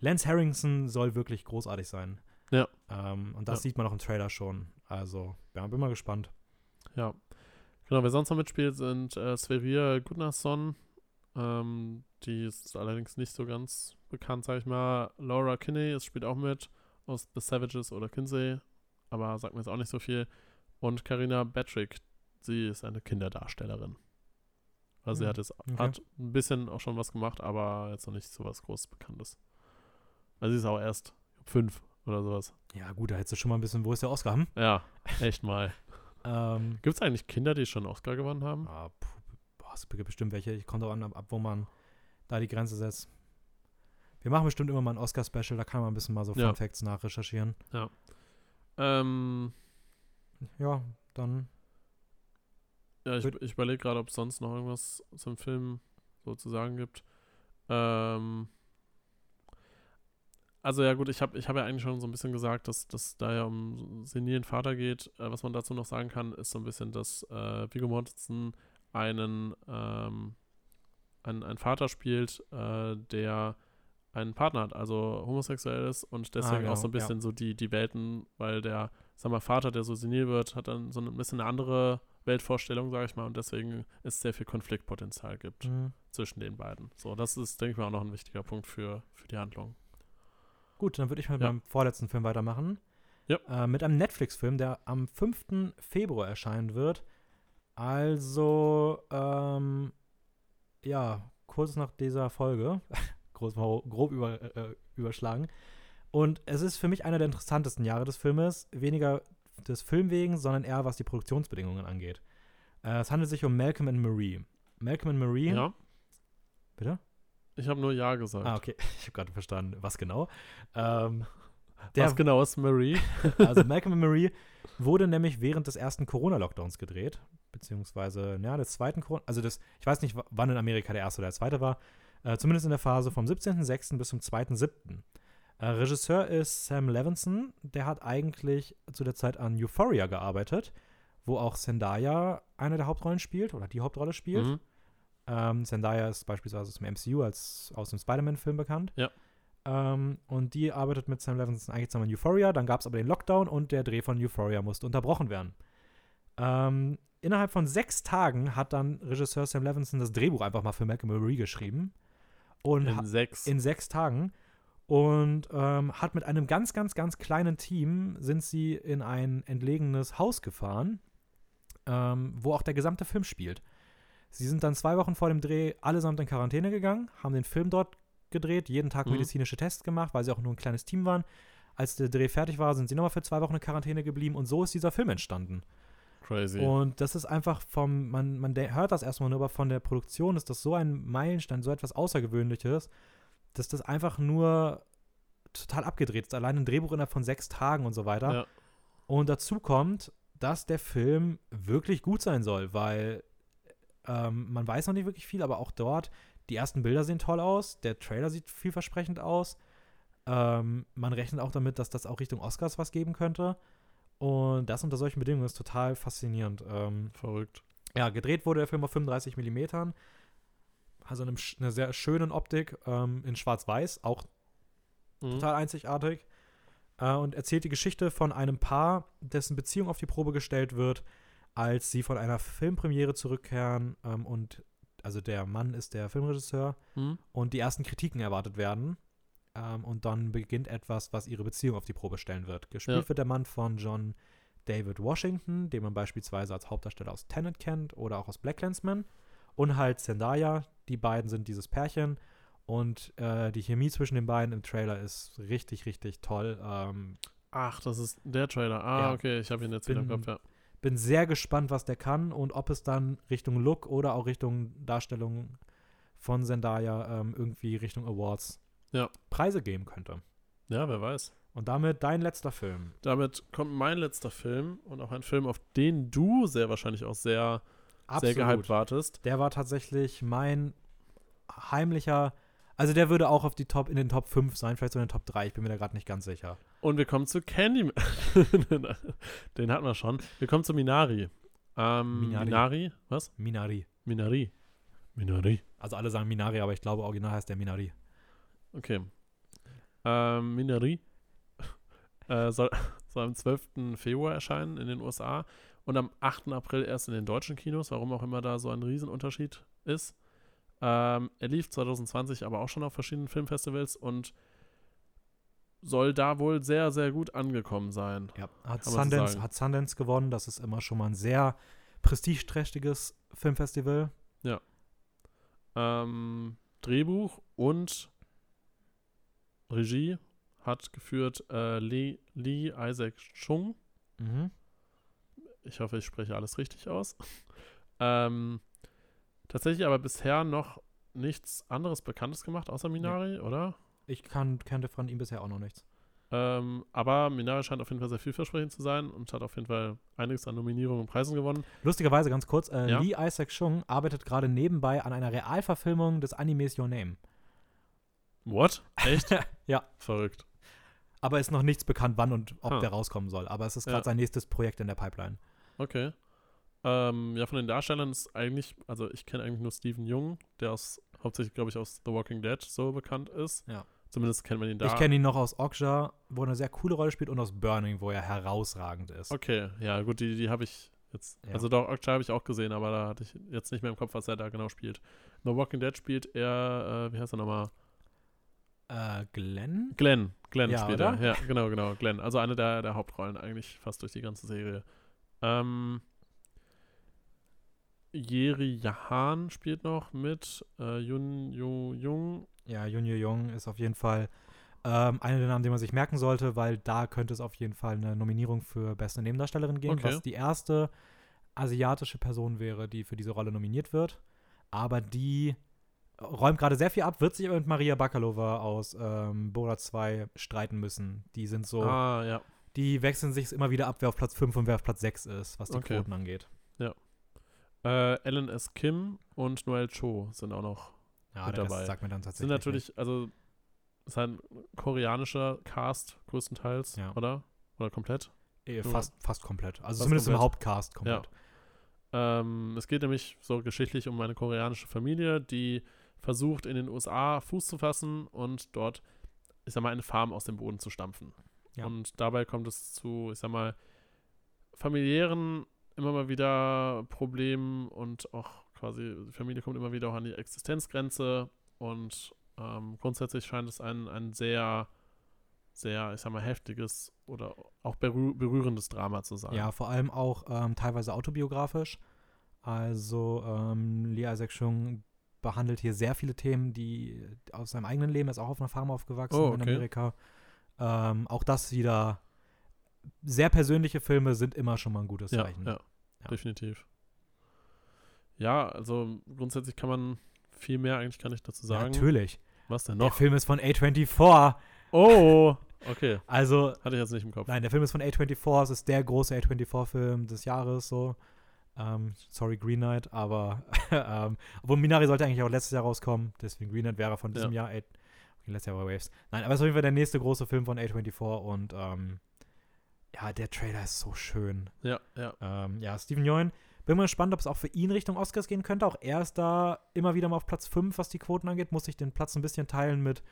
Lance Harrison soll wirklich großartig sein. Ja. Ähm, und das ja. sieht man auch im Trailer schon. Also, ja, bin mal gespannt. Ja. Genau, wer sonst noch mitspielt, sind äh, Sverrir Gunnarsson, ähm, die ist allerdings nicht so ganz bekannt, sag ich mal. Laura Kinney ist, spielt auch mit aus The Savages oder Kinsey, aber sagt mir jetzt auch nicht so viel. Und Karina Patrick, sie ist eine Kinderdarstellerin. Also sie hm, hat jetzt okay. hat ein bisschen auch schon was gemacht, aber jetzt noch nicht so was Großes Bekanntes. Also sie ist auch erst fünf oder sowas. Ja, gut, da hättest du schon mal ein bisschen, wo ist der Oscar? Hm? Ja, echt mal. Ähm, Gibt es eigentlich Kinder, die schon Oscar gewonnen haben? Ah, boah, es gibt bestimmt welche. Ich komme auch an, ab, wo man da die Grenze setzt. Wir machen bestimmt immer mal ein Oscar-Special, da kann man ein bisschen mal so ja. Fun Facts nachrecherchieren. Ja. Ähm, ja, dann. Ja, ich, ich überlege gerade, ob es sonst noch irgendwas zum Film sozusagen gibt. Ähm, also ja gut, ich habe ich hab ja eigentlich schon so ein bisschen gesagt, dass das da ja um senilen Vater geht. Äh, was man dazu noch sagen kann, ist so ein bisschen, dass äh, Viggo Mortensen einen, ähm, einen, einen Vater spielt, äh, der einen Partner hat, also homosexuell ist und deswegen ah, genau, auch so ein bisschen ja. so die, die Welten, weil der, sag mal, Vater, der so senil wird, hat dann so ein bisschen eine andere Weltvorstellung, sage ich mal, und deswegen es sehr viel Konfliktpotenzial gibt mhm. zwischen den beiden. So, das ist, denke ich mal, auch noch ein wichtiger Punkt für, für die Handlung. Gut, dann würde ich mal ja. beim vorletzten Film weitermachen. Ja. Äh, mit einem Netflix-Film, der am 5. Februar erscheinen wird. Also, ähm, ja, kurz nach dieser Folge, grob, grob über, äh, überschlagen. Und es ist für mich einer der interessantesten Jahre des Filmes. Weniger des Film wegen, sondern eher was die Produktionsbedingungen angeht. Äh, es handelt sich um Malcolm and Marie. Malcolm and Marie. Ja. Bitte? Ich habe nur Ja gesagt. Ah, okay. Ich habe gerade verstanden, was genau. Ähm, der, was genau ist Marie? also Malcolm and Marie wurde nämlich während des ersten Corona-Lockdowns gedreht. Beziehungsweise, ja, des zweiten Corona. Also das, ich weiß nicht, wann in Amerika der erste oder der zweite war. Äh, zumindest in der Phase vom 17.06. bis zum 2.07. Äh, Regisseur ist Sam Levinson. Der hat eigentlich zu der Zeit an Euphoria gearbeitet, wo auch Zendaya eine der Hauptrollen spielt oder die Hauptrolle spielt. Mhm. Ähm, Zendaya ist beispielsweise aus dem MCU als aus dem Spider-Man-Film bekannt. Ja. Ähm, und die arbeitet mit Sam Levinson eigentlich zusammen in Euphoria. Dann gab es aber den Lockdown und der Dreh von Euphoria musste unterbrochen werden. Ähm, innerhalb von sechs Tagen hat dann Regisseur Sam Levinson das Drehbuch einfach mal für Malcolm geschrieben. Und in sechs. In sechs Tagen. Und ähm, hat mit einem ganz, ganz, ganz kleinen Team sind sie in ein entlegenes Haus gefahren, ähm, wo auch der gesamte Film spielt. Sie sind dann zwei Wochen vor dem Dreh allesamt in Quarantäne gegangen, haben den Film dort gedreht, jeden Tag mhm. medizinische Tests gemacht, weil sie auch nur ein kleines Team waren. Als der Dreh fertig war, sind sie nochmal für zwei Wochen in Quarantäne geblieben und so ist dieser Film entstanden. Crazy. Und das ist einfach vom, man, man hört das erstmal nur, aber von der Produktion ist das so ein Meilenstein, so etwas Außergewöhnliches, dass das einfach nur total abgedreht ist. Allein ein Drehbuch innerhalb von sechs Tagen und so weiter. Ja. Und dazu kommt, dass der Film wirklich gut sein soll, weil ähm, man weiß noch nicht wirklich viel, aber auch dort, die ersten Bilder sehen toll aus, der Trailer sieht vielversprechend aus. Ähm, man rechnet auch damit, dass das auch Richtung Oscars was geben könnte. Und das unter solchen Bedingungen ist total faszinierend. Ähm, Verrückt. Ja, gedreht wurde der Film auf 35 mm also eine, eine sehr schönen Optik ähm, in Schwarz-Weiß, auch mhm. total einzigartig. Äh, und erzählt die Geschichte von einem Paar, dessen Beziehung auf die Probe gestellt wird, als sie von einer Filmpremiere zurückkehren ähm, und also der Mann ist der Filmregisseur mhm. und die ersten Kritiken erwartet werden. Ähm, und dann beginnt etwas, was ihre Beziehung auf die Probe stellen wird. Gespielt ja. wird der Mann von John David Washington, den man beispielsweise als Hauptdarsteller aus Tenet kennt oder auch aus Black Landsman. Und halt Zendaya, die beiden sind dieses Pärchen. Und äh, die Chemie zwischen den beiden im Trailer ist richtig, richtig toll. Ähm, Ach, das ist der Trailer. Ah, ja, okay, ich habe ihn jetzt wieder im Kopf, ja. Bin sehr gespannt, was der kann und ob es dann Richtung Look oder auch Richtung Darstellung von Zendaya ähm, irgendwie Richtung Awards ja. Preise geben könnte. Ja, wer weiß. Und damit dein letzter Film. Damit kommt mein letzter Film und auch ein Film, auf den du sehr wahrscheinlich auch sehr Absolut. sehr gehypt wartest. Der war tatsächlich mein heimlicher. Also der würde auch auf die Top, in den Top 5 sein, vielleicht so in den Top 3, ich bin mir da gerade nicht ganz sicher. Und wir kommen zu Candy. den hatten wir schon. Wir kommen zu Minari. Ähm, Minari. Minari. Was? Minari. Minari. Minari. Also alle sagen Minari, aber ich glaube, original heißt der Minari. Okay. Ähm, Minari äh, soll, soll am 12. Februar erscheinen in den USA und am 8. April erst in den deutschen Kinos, warum auch immer da so ein Riesenunterschied ist. Ähm, er lief 2020 aber auch schon auf verschiedenen Filmfestivals und soll da wohl sehr, sehr gut angekommen sein. Ja, hat Sundance, so hat Sundance gewonnen. Das ist immer schon mal ein sehr prestigeträchtiges Filmfestival. Ja. Ähm, Drehbuch und Regie hat geführt äh, Lee, Lee Isaac Chung. Mhm. Ich hoffe, ich spreche alles richtig aus. ähm, tatsächlich aber bisher noch nichts anderes Bekanntes gemacht, außer Minari, ja. oder? Ich kann, kannte von ihm bisher auch noch nichts. Ähm, aber Minari scheint auf jeden Fall sehr vielversprechend zu sein und hat auf jeden Fall einiges an Nominierungen und Preisen gewonnen. Lustigerweise, ganz kurz, äh, ja? Lee Isaac Chung arbeitet gerade nebenbei an einer Realverfilmung des Animes Your Name. What? Echt? ja. Verrückt. Aber ist noch nichts bekannt, wann und ob huh. der rauskommen soll. Aber es ist gerade ja. sein nächstes Projekt in der Pipeline. Okay. Ähm, ja, von den Darstellern ist eigentlich, also ich kenne eigentlich nur Steven Jung, der aus, hauptsächlich, glaube ich, aus The Walking Dead so bekannt ist. Ja. Zumindest kennt man ihn da. Ich kenne ihn noch aus Okja, wo er eine sehr coole Rolle spielt, und aus Burning, wo er herausragend ist. Okay, ja, gut, die, die habe ich Jetzt. Ja. Also doch, Okja habe ich auch gesehen, aber da hatte ich jetzt nicht mehr im Kopf, was er da genau spielt. No Walking Dead spielt er, äh, wie heißt er nochmal? Äh, Glenn? Glenn, Glenn ja, spielt er. Ja, genau, genau, Glenn. Also eine der, der Hauptrollen eigentlich fast durch die ganze Serie. Ähm, Jeri Jahan spielt noch mit. Äh, Yun Yu Jung. Ja, Yu Jung ist auf jeden Fall ähm, einer der Namen, den man sich merken sollte, weil da könnte es auf jeden Fall eine Nominierung für beste Nebendarstellerin geben, okay. was die erste asiatische Person wäre, die für diese Rolle nominiert wird. Aber die räumt gerade sehr viel ab, wird sich aber mit Maria Bakalova aus ähm, Bora 2 streiten müssen. Die sind so. Ah, ja. Die wechseln sich immer wieder ab, wer auf Platz 5 und wer auf Platz 6 ist, was die okay. Quoten angeht. Ja. Äh, Ellen S. Kim und Noel Cho sind auch noch ja, mit dabei. sagt mir dann tatsächlich. Sind natürlich, nicht. also ist ein koreanischer Cast größtenteils, ja. oder? Oder komplett? Eh, fast, fast komplett. Also fast zumindest komplett. im Hauptcast komplett. Ja. Ähm, es geht nämlich so geschichtlich um eine koreanische Familie, die versucht, in den USA Fuß zu fassen und dort, ich sag mal, eine Farm aus dem Boden zu stampfen. Ja. Und dabei kommt es zu, ich sag mal, familiären immer mal wieder Problemen und auch quasi, die Familie kommt immer wieder auch an die Existenzgrenze und ähm, grundsätzlich scheint es ein, ein sehr, sehr, ich sag mal, heftiges oder auch berühr berührendes Drama zu sein. Ja, vor allem auch ähm, teilweise autobiografisch. Also ähm, Lee Isaac Chung behandelt hier sehr viele Themen, die aus seinem eigenen Leben, er ist auch auf einer Farm aufgewachsen oh, okay. in Amerika. Ähm, auch das wieder sehr persönliche Filme sind immer schon mal ein gutes Zeichen. Ja, ja, definitiv. Ja, also grundsätzlich kann man viel mehr eigentlich kann ich dazu sagen. Natürlich. Was denn noch? Der Film ist von A24. Oh, okay. Also. Hatte ich jetzt nicht im Kopf. Nein, der Film ist von A24. Es ist der große A24-Film des Jahres, so. Ähm, sorry, Green Knight, aber. ähm, obwohl Minari sollte eigentlich auch letztes Jahr rauskommen. Deswegen Green Knight wäre von diesem ja. Jahr. okay, letztes Jahr war Waves. Nein, aber es ist auf jeden Fall der nächste große Film von A24 und. Ähm, ja, der Trailer ist so schön. Ja, ja. Ähm, ja, Steven Yeun bin mal gespannt, ob es auch für ihn Richtung Oscars gehen könnte. Auch er ist da immer wieder mal auf Platz 5, was die Quoten angeht. Muss sich den Platz ein bisschen teilen mit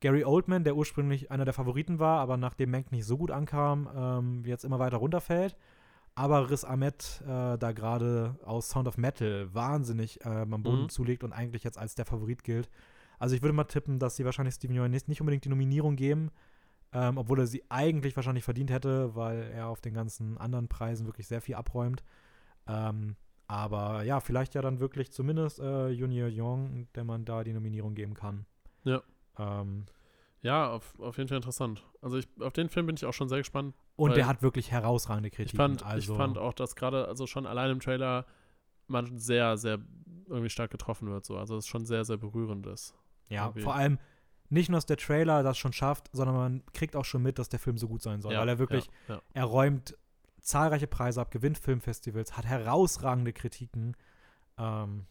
Gary Oldman, der ursprünglich einer der Favoriten war, aber nachdem Mank nicht so gut ankam, ähm, jetzt immer weiter runterfällt. Aber Riz Ahmed äh, da gerade aus Sound of Metal wahnsinnig äh, am Boden mhm. zulegt und eigentlich jetzt als der Favorit gilt. Also ich würde mal tippen, dass sie wahrscheinlich Steven Yeun nicht, nicht unbedingt die Nominierung geben, ähm, obwohl er sie eigentlich wahrscheinlich verdient hätte, weil er auf den ganzen anderen Preisen wirklich sehr viel abräumt. Ähm, aber ja, vielleicht ja dann wirklich zumindest äh, Junior Young, der man da die Nominierung geben kann. Ja. Ähm, ja, auf, auf jeden Fall interessant. Also ich, auf den Film bin ich auch schon sehr gespannt. Und der hat wirklich herausragende Kritiken. Ich fand, also, ich fand auch, dass gerade, also schon allein im Trailer man sehr, sehr irgendwie stark getroffen wird. So. Also es schon sehr, sehr berührend ist. Ja, irgendwie. vor allem nicht nur, dass der Trailer das schon schafft, sondern man kriegt auch schon mit, dass der Film so gut sein soll. Ja, weil er wirklich, ja, ja. er räumt zahlreiche Preise ab, gewinnt Filmfestivals, hat herausragende Kritiken. Ähm,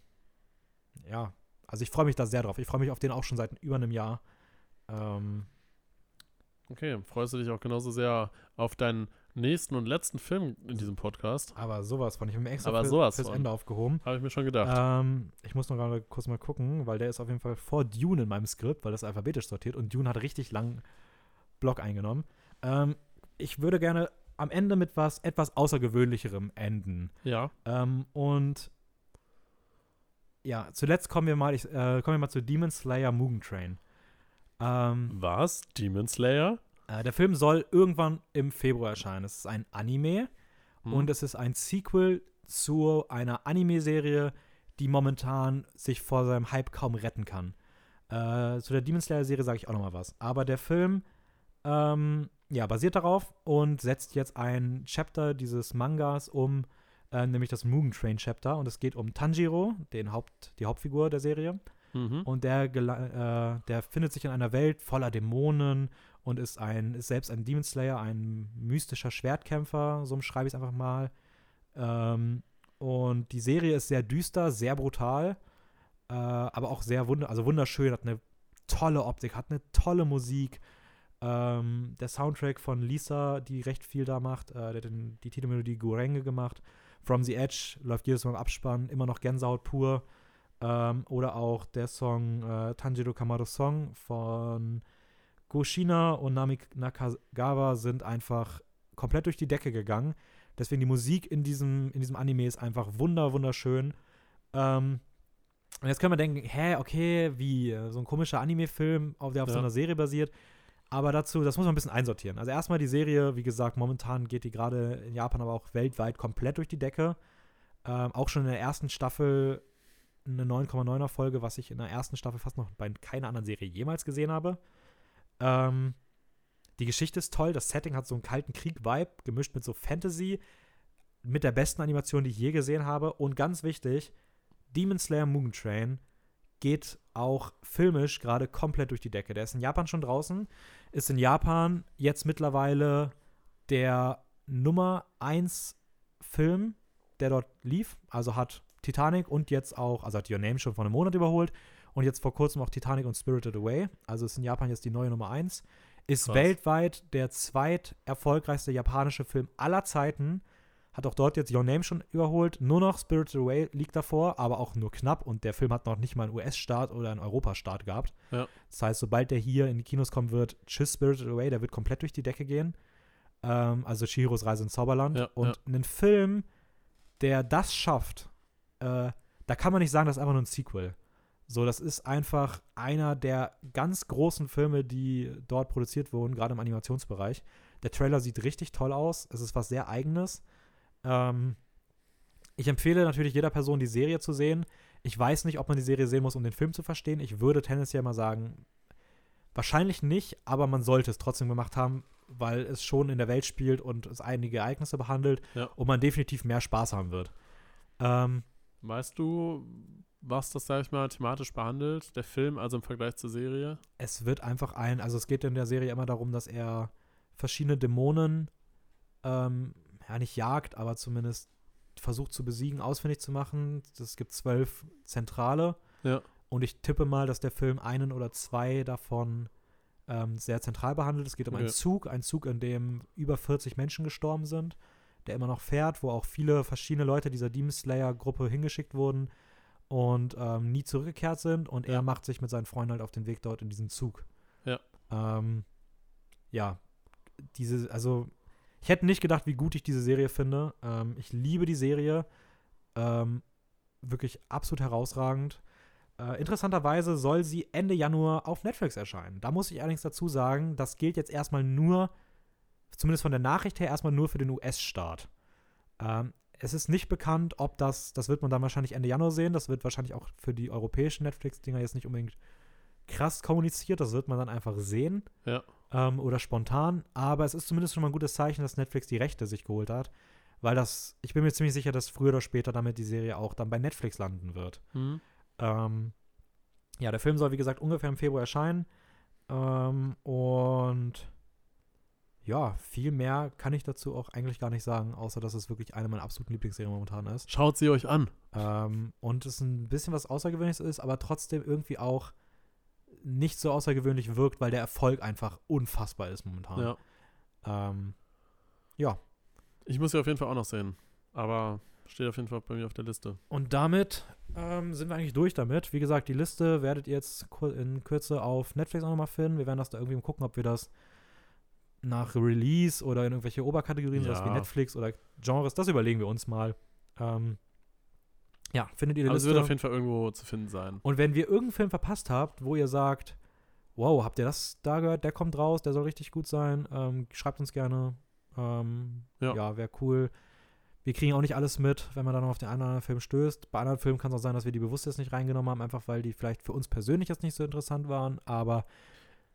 ja, also ich freue mich da sehr drauf. Ich freue mich auf den auch schon seit über einem Jahr. Ähm, okay, freust du dich auch genauso sehr auf deinen nächsten und letzten Film in diesem Podcast? Aber sowas von. Ich habe mir extra Aber für, sowas fürs von. Ende aufgehoben. Habe ich mir schon gedacht. Ähm, ich muss noch gerade kurz mal gucken, weil der ist auf jeden Fall vor Dune in meinem Skript, weil das alphabetisch sortiert und Dune hat richtig langen Block eingenommen. Ähm, ich würde gerne am Ende mit was etwas Außergewöhnlicherem enden. Ja. Ähm, und ja, zuletzt kommen wir mal, ich, äh, kommen wir mal zu Demon Slayer Mugen Train. Ähm, was? Demon Slayer? Äh, der Film soll irgendwann im Februar erscheinen. Es ist ein Anime hm. und es ist ein Sequel zu einer Anime-Serie, die momentan sich vor seinem Hype kaum retten kann. Äh, zu der Demon Slayer-Serie sage ich auch noch mal was. Aber der Film ähm, ja, basiert darauf und setzt jetzt ein Chapter dieses Mangas um, äh, nämlich das Mugen Train Chapter. Und es geht um Tanjiro, den Haupt, die Hauptfigur der Serie. Mhm. Und der, äh, der findet sich in einer Welt voller Dämonen und ist, ein, ist selbst ein Demon Slayer, ein mystischer Schwertkämpfer, so schreibe ich es einfach mal. Ähm, und die Serie ist sehr düster, sehr brutal, äh, aber auch sehr wund also wunderschön, hat eine tolle Optik, hat eine tolle Musik ähm, der Soundtrack von Lisa, die recht viel da macht, äh, der hat den, die Titelmelodie Gorenge gemacht. From the Edge läuft jedes Mal im Abspann, immer noch Gänsehaut pur. Ähm, oder auch der Song äh, Tanjiro Kamado Song von Goshina und Nami Nakagawa sind einfach komplett durch die Decke gegangen. Deswegen die Musik in diesem, in diesem Anime ist einfach wunder, wunderschön. Ähm, und jetzt können wir denken, hä, okay, wie, so ein komischer Anime-Film, der auf ja. so einer Serie basiert. Aber dazu, das muss man ein bisschen einsortieren. Also erstmal die Serie, wie gesagt, momentan geht die gerade in Japan, aber auch weltweit komplett durch die Decke. Ähm, auch schon in der ersten Staffel eine 9,9er Folge, was ich in der ersten Staffel fast noch bei keiner anderen Serie jemals gesehen habe. Ähm, die Geschichte ist toll, das Setting hat so einen kalten Krieg-Vibe, gemischt mit so Fantasy, mit der besten Animation, die ich je gesehen habe. Und ganz wichtig, Demon Slayer Mugen Train geht auch filmisch gerade komplett durch die Decke. Der ist in Japan schon draußen, ist in Japan jetzt mittlerweile der Nummer 1 Film, der dort lief. Also hat Titanic und jetzt auch, also hat Your Name schon vor einem Monat überholt und jetzt vor kurzem auch Titanic und Spirited Away. Also ist in Japan jetzt die neue Nummer 1. Ist Krass. weltweit der zweit erfolgreichste japanische Film aller Zeiten. Hat auch dort jetzt Your Name schon überholt. Nur noch Spirited Away liegt davor, aber auch nur knapp. Und der Film hat noch nicht mal einen US-Start oder einen Europastart gehabt. Ja. Das heißt, sobald der hier in die Kinos kommen wird, tschüss Spirited Away, der wird komplett durch die Decke gehen. Ähm, also Chihiros Reise ins Zauberland. Ja, und ja. einen Film, der das schafft, äh, da kann man nicht sagen, das ist einfach nur ein Sequel. So, das ist einfach einer der ganz großen Filme, die dort produziert wurden, gerade im Animationsbereich. Der Trailer sieht richtig toll aus. Es ist was sehr Eigenes. Ähm, ich empfehle natürlich jeder Person, die Serie zu sehen. Ich weiß nicht, ob man die Serie sehen muss, um den Film zu verstehen. Ich würde tendenziell mal sagen, wahrscheinlich nicht, aber man sollte es trotzdem gemacht haben, weil es schon in der Welt spielt und es einige Ereignisse behandelt ja. und man definitiv mehr Spaß haben wird. Ähm, weißt du, was das, sag ich mal, thematisch behandelt, der Film, also im Vergleich zur Serie? Es wird einfach ein, also es geht in der Serie immer darum, dass er verschiedene Dämonen, ähm, ja nicht jagt, aber zumindest versucht zu besiegen, ausfindig zu machen. Es gibt zwölf Zentrale. Ja. Und ich tippe mal, dass der Film einen oder zwei davon ähm, sehr zentral behandelt. Es geht um okay. einen Zug, einen Zug, in dem über 40 Menschen gestorben sind, der immer noch fährt, wo auch viele verschiedene Leute dieser Demon Slayer-Gruppe hingeschickt wurden und ähm, nie zurückgekehrt sind und ja. er macht sich mit seinen Freunden halt auf den Weg dort in diesen Zug. Ja. Ähm, ja, diese, also ich hätte nicht gedacht, wie gut ich diese Serie finde. Ähm, ich liebe die Serie. Ähm, wirklich absolut herausragend. Äh, interessanterweise soll sie Ende Januar auf Netflix erscheinen. Da muss ich allerdings dazu sagen, das gilt jetzt erstmal nur, zumindest von der Nachricht her, erstmal nur für den US-Staat. Ähm, es ist nicht bekannt, ob das, das wird man dann wahrscheinlich Ende Januar sehen, das wird wahrscheinlich auch für die europäischen Netflix-Dinger jetzt nicht unbedingt krass kommuniziert, das wird man dann einfach sehen. Ja. Ähm, oder spontan. Aber es ist zumindest schon mal ein gutes Zeichen, dass Netflix die Rechte sich geholt hat. Weil das, ich bin mir ziemlich sicher, dass früher oder später damit die Serie auch dann bei Netflix landen wird. Mhm. Ähm, ja, der Film soll, wie gesagt, ungefähr im Februar erscheinen. Ähm, und ja, viel mehr kann ich dazu auch eigentlich gar nicht sagen, außer dass es wirklich eine meiner absoluten Lieblingsserien momentan ist. Schaut sie euch an. Ähm, und es ein bisschen was Außergewöhnliches ist, aber trotzdem irgendwie auch nicht so außergewöhnlich wirkt, weil der Erfolg einfach unfassbar ist momentan. Ja. Ähm, ja. Ich muss sie auf jeden Fall auch noch sehen. Aber steht auf jeden Fall bei mir auf der Liste. Und damit ähm, sind wir eigentlich durch damit. Wie gesagt, die Liste werdet ihr jetzt in Kürze auf Netflix auch nochmal finden. Wir werden das da irgendwie gucken, ob wir das nach Release oder in irgendwelche Oberkategorien, ja. sowas wie Netflix oder Genres, das überlegen wir uns mal. Ähm, ja, findet ihr die Aber Liste. es wird auf jeden Fall irgendwo zu finden sein. Und wenn wir irgendeinen Film verpasst habt, wo ihr sagt, wow, habt ihr das da gehört, der kommt raus, der soll richtig gut sein, ähm, schreibt uns gerne. Ähm, ja, ja wäre cool. Wir kriegen auch nicht alles mit, wenn man dann noch auf den einen oder anderen Film stößt. Bei anderen Filmen kann es auch sein, dass wir die bewusst jetzt nicht reingenommen haben, einfach weil die vielleicht für uns persönlich jetzt nicht so interessant waren. Aber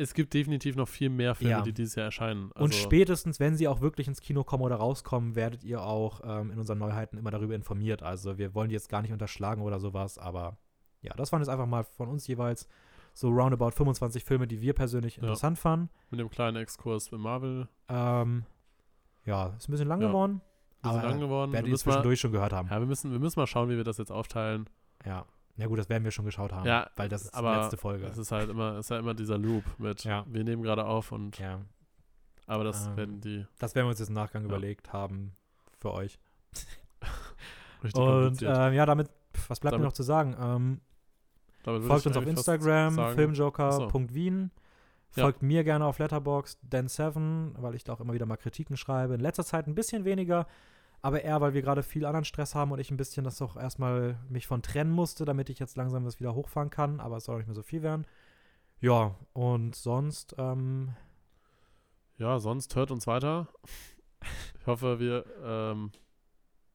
es gibt definitiv noch viel mehr Filme, ja. die dieses Jahr erscheinen. Also und spätestens, wenn sie auch wirklich ins Kino kommen oder rauskommen, werdet ihr auch ähm, in unseren Neuheiten immer darüber informiert. Also wir wollen die jetzt gar nicht unterschlagen oder sowas, aber ja, das waren jetzt einfach mal von uns jeweils so roundabout 25 Filme, die wir persönlich ja. interessant fanden. Mit dem kleinen Exkurs mit Marvel. Ähm, ja, ist ein bisschen lang ja. geworden. Ein bisschen lang geworden. Werdet ihr zwischendurch schon gehört haben. Ja, wir müssen, wir müssen mal schauen, wie wir das jetzt aufteilen. Ja. Ja gut, das werden wir schon geschaut haben, ja, weil das ist aber die letzte Folge. Es ist halt immer, ist halt immer dieser Loop mit, ja. wir nehmen gerade auf und ja. aber das ähm, werden die. Das werden wir uns jetzt im Nachgang ja. überlegt haben für euch. Richtig und äh, ja, damit, was bleibt damit, mir noch zu sagen? Ähm, folgt uns auf Instagram, filmjoker.wien. Folgt mir gerne auf Letterboxd, Dan7, weil ich da auch immer wieder mal Kritiken schreibe. In letzter Zeit ein bisschen weniger, Aber eher, weil wir gerade viel anderen Stress haben und ich ein bisschen das auch erstmal mich von trennen musste, damit ich jetzt langsam das wieder hochfahren kann. Aber es soll nicht mehr so viel werden. Ja, und sonst, ähm, Ja, sonst hört uns weiter. Ich hoffe, wir, ähm,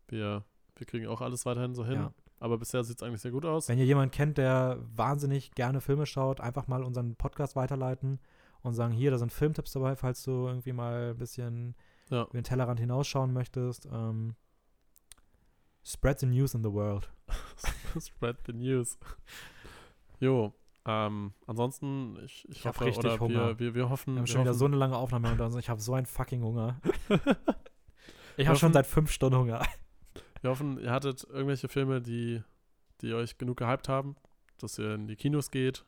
wir, wir kriegen auch alles weiterhin so hin. Ja. Aber bisher sieht es eigentlich sehr gut aus. Wenn ihr jemanden kennt, der wahnsinnig gerne Filme schaut, einfach mal unseren Podcast weiterleiten und sagen, hier, da sind Filmtipps dabei, falls du irgendwie mal ein bisschen ja. über den Tellerrand hinausschauen möchtest. Ähm, spread the news in the world. spread the news. Jo, ähm, ansonsten, ich, ich, ich hoffe, richtig oder Hunger. Wir, wir, wir hoffen. Wir haben schon wieder so eine lange Aufnahme und ich habe so einen fucking Hunger. ich habe schon seit fünf Stunden Hunger. Wir hoffen, ihr hattet irgendwelche Filme, die, die euch genug gehypt haben, dass ihr in die Kinos geht.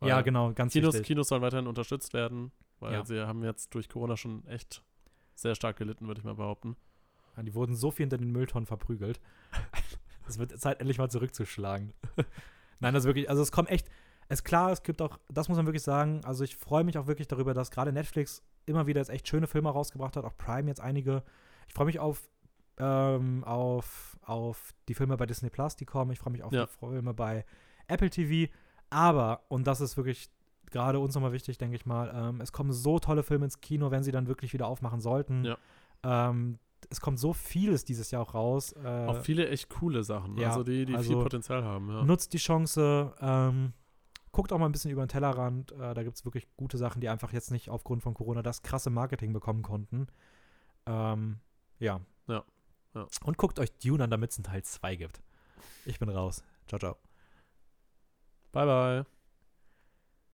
Ja, genau, ganz Kinos, wichtig. Kinos sollen weiterhin unterstützt werden, weil ja. sie haben jetzt durch Corona schon echt sehr stark gelitten, würde ich mal behaupten. Ja, die wurden so viel hinter den Mülltonnen verprügelt. es wird Zeit, endlich mal zurückzuschlagen. Nein, das ist wirklich, also es kommt echt, es ist klar, es gibt auch, das muss man wirklich sagen, also ich freue mich auch wirklich darüber, dass gerade Netflix immer wieder jetzt echt schöne Filme rausgebracht hat, auch Prime jetzt einige. Ich freue mich auf, ähm, auf, auf die Filme bei Disney Plus, die kommen. Ich freue mich auf ja. die Filme bei Apple TV. Aber, und das ist wirklich gerade uns nochmal wichtig, denke ich mal, ähm, es kommen so tolle Filme ins Kino, wenn sie dann wirklich wieder aufmachen sollten. Ja. Ähm, es kommt so vieles dieses Jahr auch raus. Äh, auch viele echt coole Sachen, ja, also die, die also viel Potenzial haben. Ja. Nutzt die Chance, ähm, guckt auch mal ein bisschen über den Tellerrand. Äh, da gibt es wirklich gute Sachen, die einfach jetzt nicht aufgrund von Corona das krasse Marketing bekommen konnten. Ähm, ja. ja. Ja. Und guckt euch Dune an, damit es einen Teil 2 gibt. Ich bin raus. Ciao, ciao. Bye, bye.